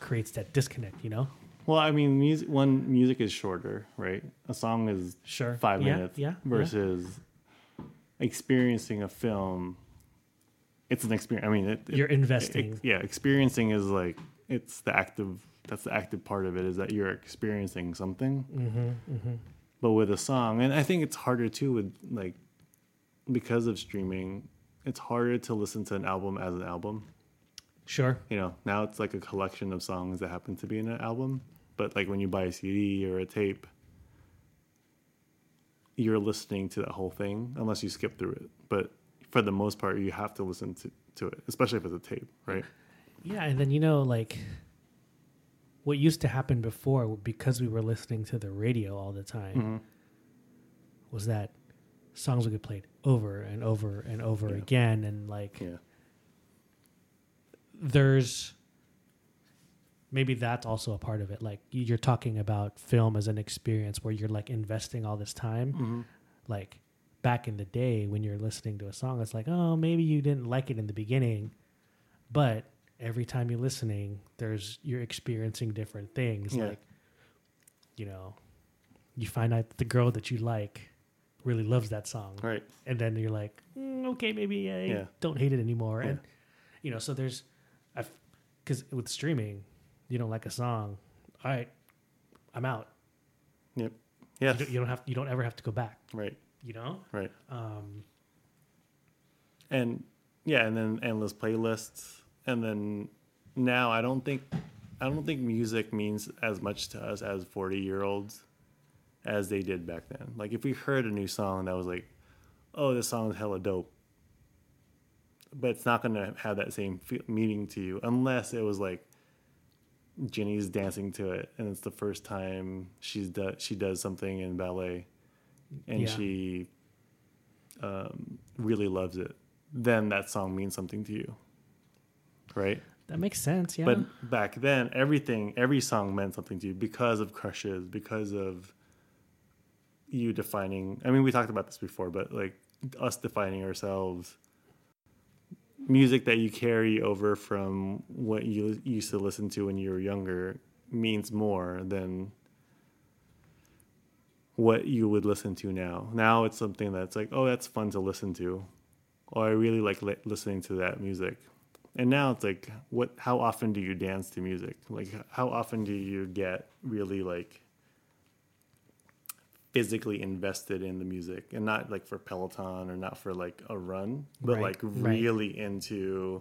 creates that disconnect. You know?
well i mean music one music is shorter right a song is
Sure.
five
Yeah,
minutes
Yeah. yeah.
versus experiencing a film it's an experience i mean it, it-
You're investing.
it- yeah experiencing is like it's the active that's the active part of it is that you're experiencing something
mm-hmm, mm-hmm.
but with a song and i think it's harder too with like because of streaming it's harder to listen to an album as an album
Sure.
you know now it's like a collection of songs that happen to be in an album but like when you buy a cd or a tape you're listening to that whole thing unless you skip through it but for the most part you have to listen to, to it especially if it's a tape right
Yeah, and then you know, like what used to happen before, because we were listening to the radio all the time,
Mhm.
was that songs would get played over and over and over
Yeah.
again, and like
yeah
there's maybe that's also a part of it. Like you- you're talking about film as an experience where you're like investing all this time.
hmm
Like back in the day when you're listening to a song, it's like, oh, maybe you didn't like it in the beginning, but every time you're listening, there's you're experiencing different things.
Yeah.
Like, you know, you find out that the girl that you like really loves that song,
right
and then you're like, mm, okay, maybe I
Yeah.
don't hate it anymore.
Yeah.
And you know, so there's, I've, because with streaming, you don't like a song, all right, I'm out.
yep
You, don't, you don't have, you don't ever have to go back.
right
You know,
right
um,
and yeah and then endless playlists and then now i don't think i don't think music means as much to us as 40 year olds as they did back then like if we heard a new song that was like oh this song's hella dope but it's not going to have that same fe- meaning to you unless it was like Jenny's dancing to it and it's the first time she's do- she does something in ballet and
Yeah.
she um, really loves it then that song means something to you right
that makes sense. Yeah.
but back then everything every song meant something to you because of crushes because of you defining i mean we talked about this before but like us defining ourselves music that you carry over from what you used to listen to when you were younger means more than what you would listen to now now it's something that's like oh that's fun to listen to or I really like li- listening to that music. And now it's like, what? How often do you dance to music? Like, how often do you get really like physically invested in the music, and not like for Peloton or not for like a run, but
Right,
like
right.
really into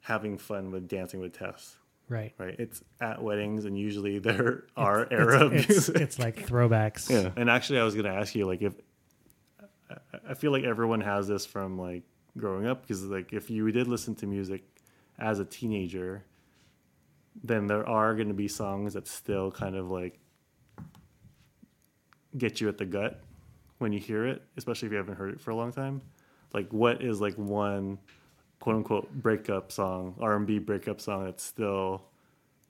having fun with dancing with Tess.
Right.
Right? It's at weddings, and usually there [LAUGHS] are era
It's,
music.
it's [LAUGHS] like throwbacks.
Yeah, and actually, I was gonna ask you like if I- I feel like everyone has this from like growing up because like if you did listen to music as a teenager, then there are gonna be songs that still kind of like get you at the gut when you hear it, especially if you haven't heard it for a long time. Like, what is like one quote unquote breakup song, R and B breakup song that still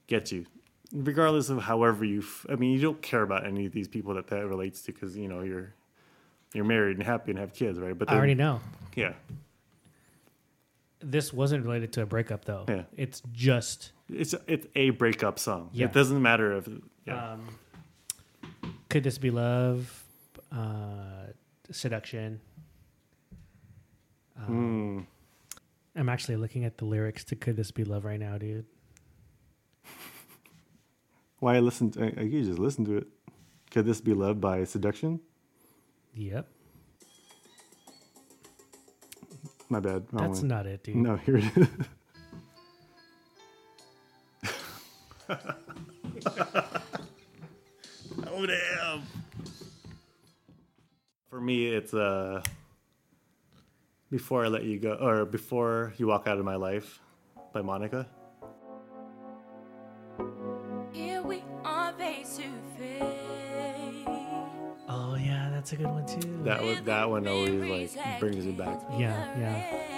gets you, regardless of however you. F- I mean, you don't care about any of these people that that relates to because you know you're you're married and happy and have kids, right? But
I already know.
yeah,
This wasn't related to a breakup though.
Yeah.
It's just
it's it's a breakup song.
Yeah.
It doesn't matter if yeah.
um, could this be love? Uh, seduction. Um,
Mm.
I'm actually looking at the lyrics to "Could This Be Love" right now, dude.
Why I listen? To, I, I could just listen to it. Could this be love by seduction?
Yep,
My bad. Wrong
that's
one.
not it, dude.
No, here it is. [LAUGHS] oh damn! For me, it's uh, before I let you go, or before you walk out of my life, by Monica.
Here we are face to face.
Oh yeah, that's a good one too.
That was that one always like brings me back.
Yeah, yeah.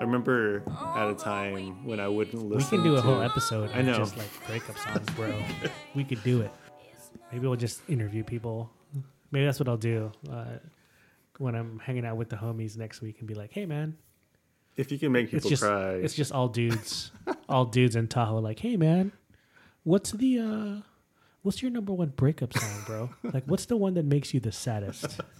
I remember at a time when I wouldn't listen.
we
listen.
can do a
to,
whole episode.
I know.
just like breakup songs, bro. [LAUGHS] we could do it. Maybe we'll just interview people. Maybe that's what I'll do uh, when I'm hanging out with the homies next week and be like, "Hey, man,
If you can make
it's
people
just
cry,
it's just all dudes, [LAUGHS] all dudes in Tahoe. Like, hey, man, what's the uh, what's your number one breakup song, bro? like, what's the one that makes you the saddest? [LAUGHS]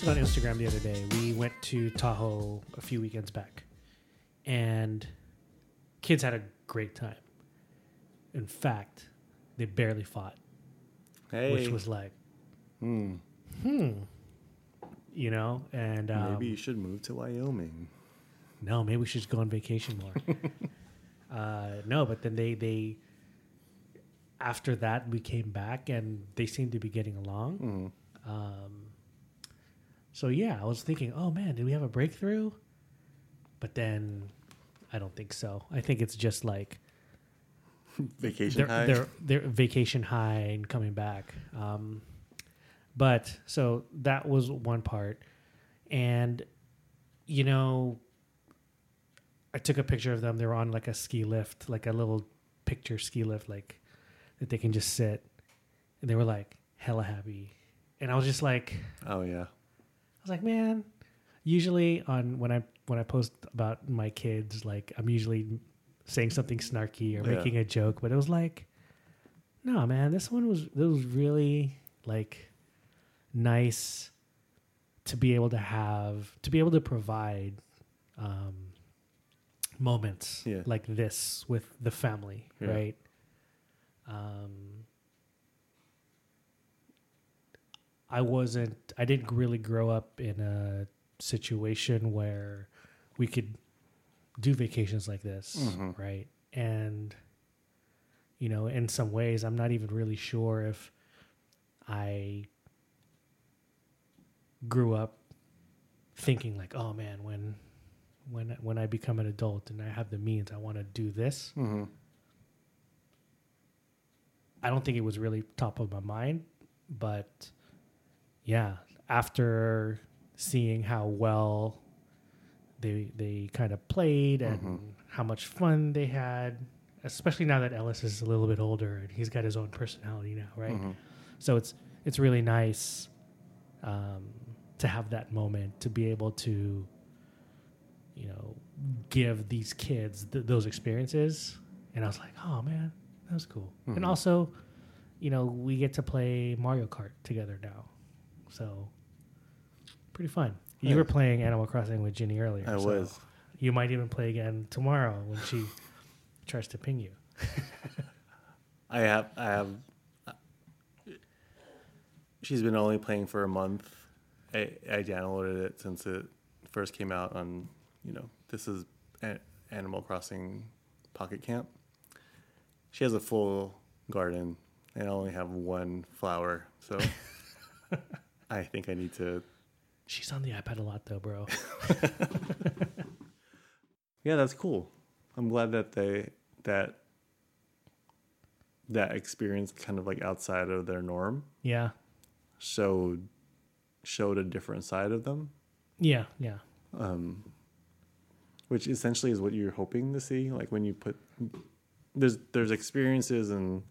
posted on Instagram the other day. We went to Tahoe a few weekends back, and kids had a great time. In fact, they barely fought,
hey,
which was like,
hmm,
hmm, you know. And um,
maybe you should move to Wyoming.
no, maybe we should just go on vacation more. [LAUGHS] uh, no, but then they they after that we came back and they seemed to be getting along.
Mhm.
Um, so yeah, I was thinking, oh man, did we have a breakthrough? But then I don't think so. I think it's just like [LAUGHS]
Vacation
they're,
high.
they're, they're vacation high and coming back. Um, but so that was one part. And, you know, I took a picture of them. They were on like a ski lift, like a little picture ski lift, like that they can just sit. And they were like hella happy. And I was just like,
oh yeah.
I was like, man, usually on when I when I post about my kids, like I'm usually saying something snarky or
Yeah.
making a joke, but it was like, no, man, this one was it was really like nice to be able to have to be able to provide um, moments
Yeah.
like this with the family,
Yeah.
right? Um, I wasn't I didn't really grow up in a situation where we could do vacations like this,
Mhm.
right? And you know, in some ways I'm not even really sure if I grew up thinking like, "Oh man, when when when I become an adult and I have the means, I want to do this."
hmm
I don't think it was really top of my mind, but yeah, after seeing how well they they kind of played and
Mhm.
how much fun they had, especially now that Ellis is a little bit older and he's got his own personality now, right?
Mm-hmm.
So it's it's really nice um, to have that moment to be able to, you know, give these kids th- those experiences. And I was like, oh man, that was cool.
Mm-hmm.
And also, you know, we get to play Mario Kart together now, so pretty fun. You
Yeah.
were playing Animal Crossing with Ginny earlier.
I
so
was.
You might even play again tomorrow when she [LAUGHS] tries to ping you. [LAUGHS]
I have. I have. Uh, she's been only playing for a month. I, I downloaded it since it first came out on. You know, this is Animal Crossing Pocket Camp. She has a full garden, and I only have one flower, so [LAUGHS] I think I need to.
She's on the iPad a lot though, bro. [LAUGHS]
Yeah, that's cool. I'm glad that they that that experience kind of like outside of their norm
yeah,
showed showed a different side of them,
yeah, yeah, Um
which essentially is what you're hoping to see. Like when you put there's there's experiences and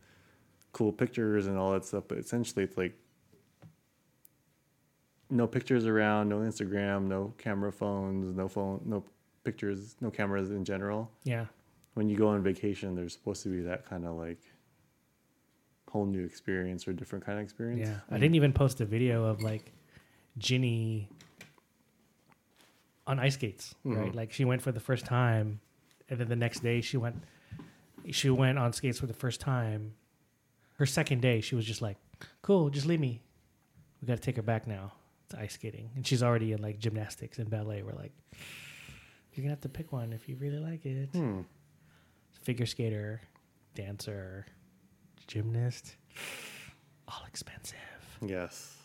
cool pictures and all that stuff, but essentially it's like no pictures around, no Instagram, no camera phones, no phone, no pictures, no cameras in general.
yeah.
when you go on vacation, there's supposed to be that kind of like whole new experience or different kind of experience.
Yeah, I didn't even post a video of like Ginny on ice skates, mm-hmm. right? Like she went for the first time, and then the next day she went, she went on skates for the first time. Her second day, she was just like, "Cool, just leave me. We got to take her back now to ice skating." And she's already in like gymnastics and ballet. We're like, "You're gonna have to pick one if you really like it."
Hmm.
Figure skater, dancer, gymnast, all expensive.
Yes.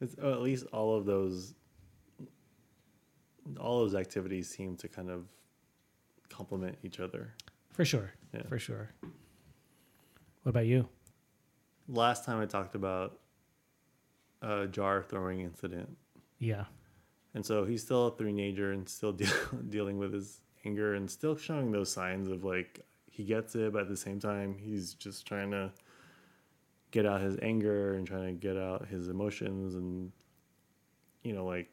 It's, uh, at least all of those, all those activities seem to kind of complement each other.
For sure.
Yeah.
For sure. What about you?
Last time I talked about a jar throwing incident,
Yeah.
and so he's still a teenager and still [LAUGHS] deal, dealing with his anger and still showing those signs of like he gets it, but at the same time he's just trying to get out his anger and trying to get out his emotions and you know like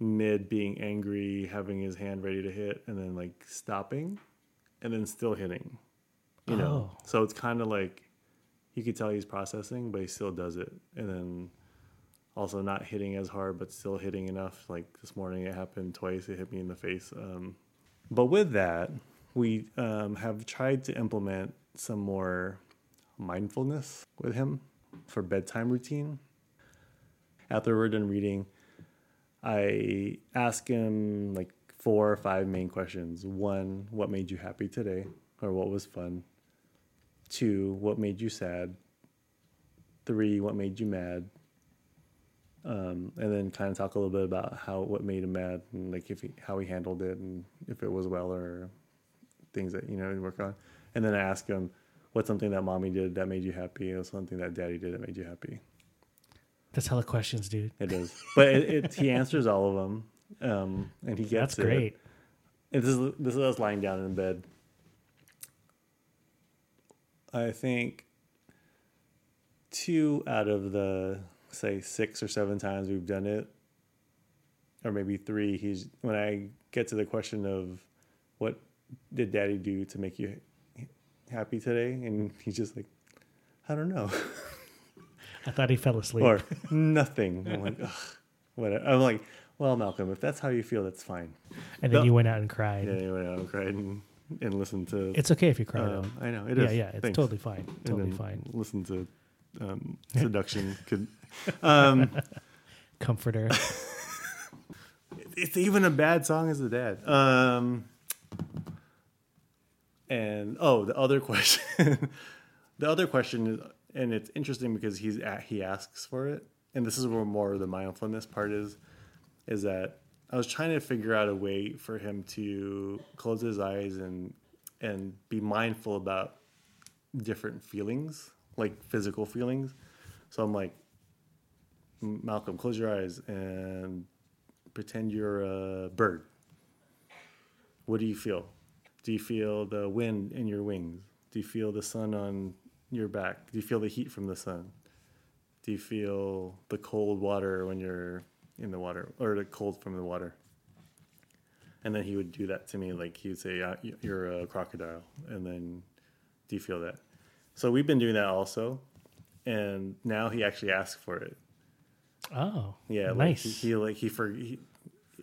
mid being angry, having his hand ready to hit, and then like stopping, and then still hitting. You know,
Oh.
so it's kind of like you could tell he's processing, but he still does it, and then also not hitting as hard, but still hitting enough. Like this morning, it happened twice. It hit me in the face. Um, but with that, we um, have tried to implement some more mindfulness with him for bedtime routine. After we're done reading, I ask him like four or five main questions. One, what made you happy today, or what was fun? Two, what made you sad? Three, what made you mad? Um, and then kind of talk a little bit about how what made him mad and like if he, how he handled it and if it was well or things that you know to work on. And then I ask him, what's something that mommy did that made you happy? Or something that daddy did that made you happy?
That's hella questions, dude.
It is, but it, it, he answers all of them, um, and he gets
That's
it.
great.
And this is this is us lying down in bed. I think two out of the say six or seven times we've done it, or maybe three. He's when I get to the question of what did Daddy do to make you happy today, and he's just like, I don't know, [LAUGHS]
I thought he fell asleep.
or nothing. I'm like, Ugh, whatever. I'm like, well, Malcolm, if that's how you feel, that's fine.
and then
No.
you went out and cried.
Yeah, anyway, I cried and, and listen to.
It's okay if you cry.
um, I know it
yeah,
is.
yeah. It's
Thanks.
totally fine. Totally fine.
Listen to um, [LAUGHS] seduction. Could [LAUGHS] um,
Comforter. [LAUGHS]
it's even a bad song as a dad. Um, and oh, the other question, the other question is, and it's interesting because he's at, he asks for it, and this is where more of the mindfulness part is, is that I was trying to figure out a way for him to close his eyes and and be mindful about different feelings, like physical feelings. So I'm like, Malcolm, close your eyes and pretend you're a bird. What do you feel? Do you feel the wind in your wings? Do you feel the sun on your back? Do you feel the heat from the sun? Do you feel the cold water when you're in the water or the cold from the water? And then he would do that to me. Like he would say, You're a crocodile. And then, do you feel that? So we've been doing that also. And now he actually asks for it.
Oh,
Yeah, like
nice.
he, he like he for he,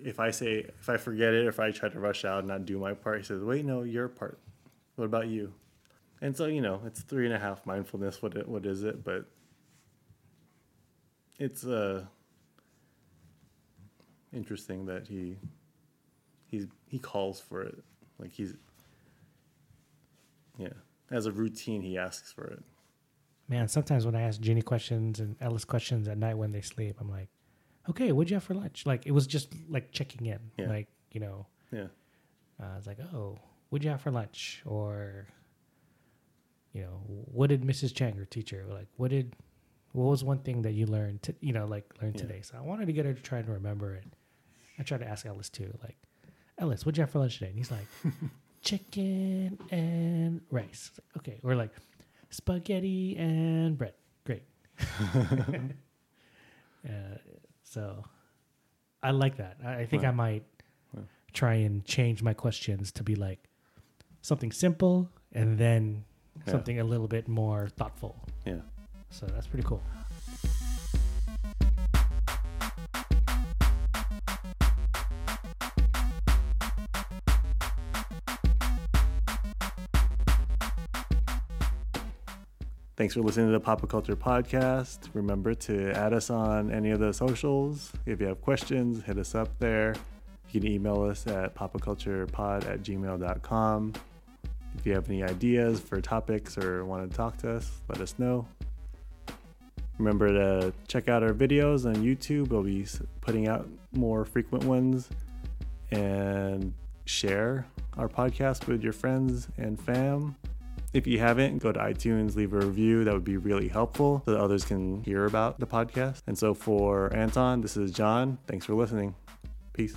if I say if I forget it, if I try to rush out and not do my part, he says, "Wait, no, your part. What about you?" And so you know, it's three and a half mindfulness. What it, what is it? But it's uh interesting that he he's he calls for it. Like he's yeah, as a routine, he asks for it.
Man, sometimes when I ask Ginny questions and Ellis questions at night when they sleep, I'm like, okay, what'd you have for lunch? Like, it was just like checking in.
Yeah.
Like, you know,
Yeah,
uh, I was like, oh, what'd you have for lunch? Or, you know, what did Mrs. Chang, your teacher, like, what did, what was one thing that you learned, to, you know, like learned
Yeah.
today? So I wanted to get her to try and remember it. I tried to ask Ellis too, like, Ellis, what'd you have for lunch today? And he's like, [LAUGHS] chicken and rice. Okay. Or like, spaghetti and bread. Great. [LAUGHS] [LAUGHS] uh, so I like that. I, I think I might
Wow.
try and change my questions to be like something simple and then
Yeah.
something a little bit more thoughtful.
yeah.
So that's pretty cool.
Thanks for listening to the Papa Culture Podcast. Remember to add us on any of the socials. If you have questions, hit us up there. You can email us at papaculturepod at gmail.com. If you have any ideas for topics or want to talk to us, let us know. Remember to check out our videos on YouTube. We'll be putting out more frequent ones and share our podcast with your friends and fam. If you haven't, go to iTunes, leave a review. That would be really helpful so that others can hear about the podcast. And so for Anton, this is John. Thanks for listening. Peace.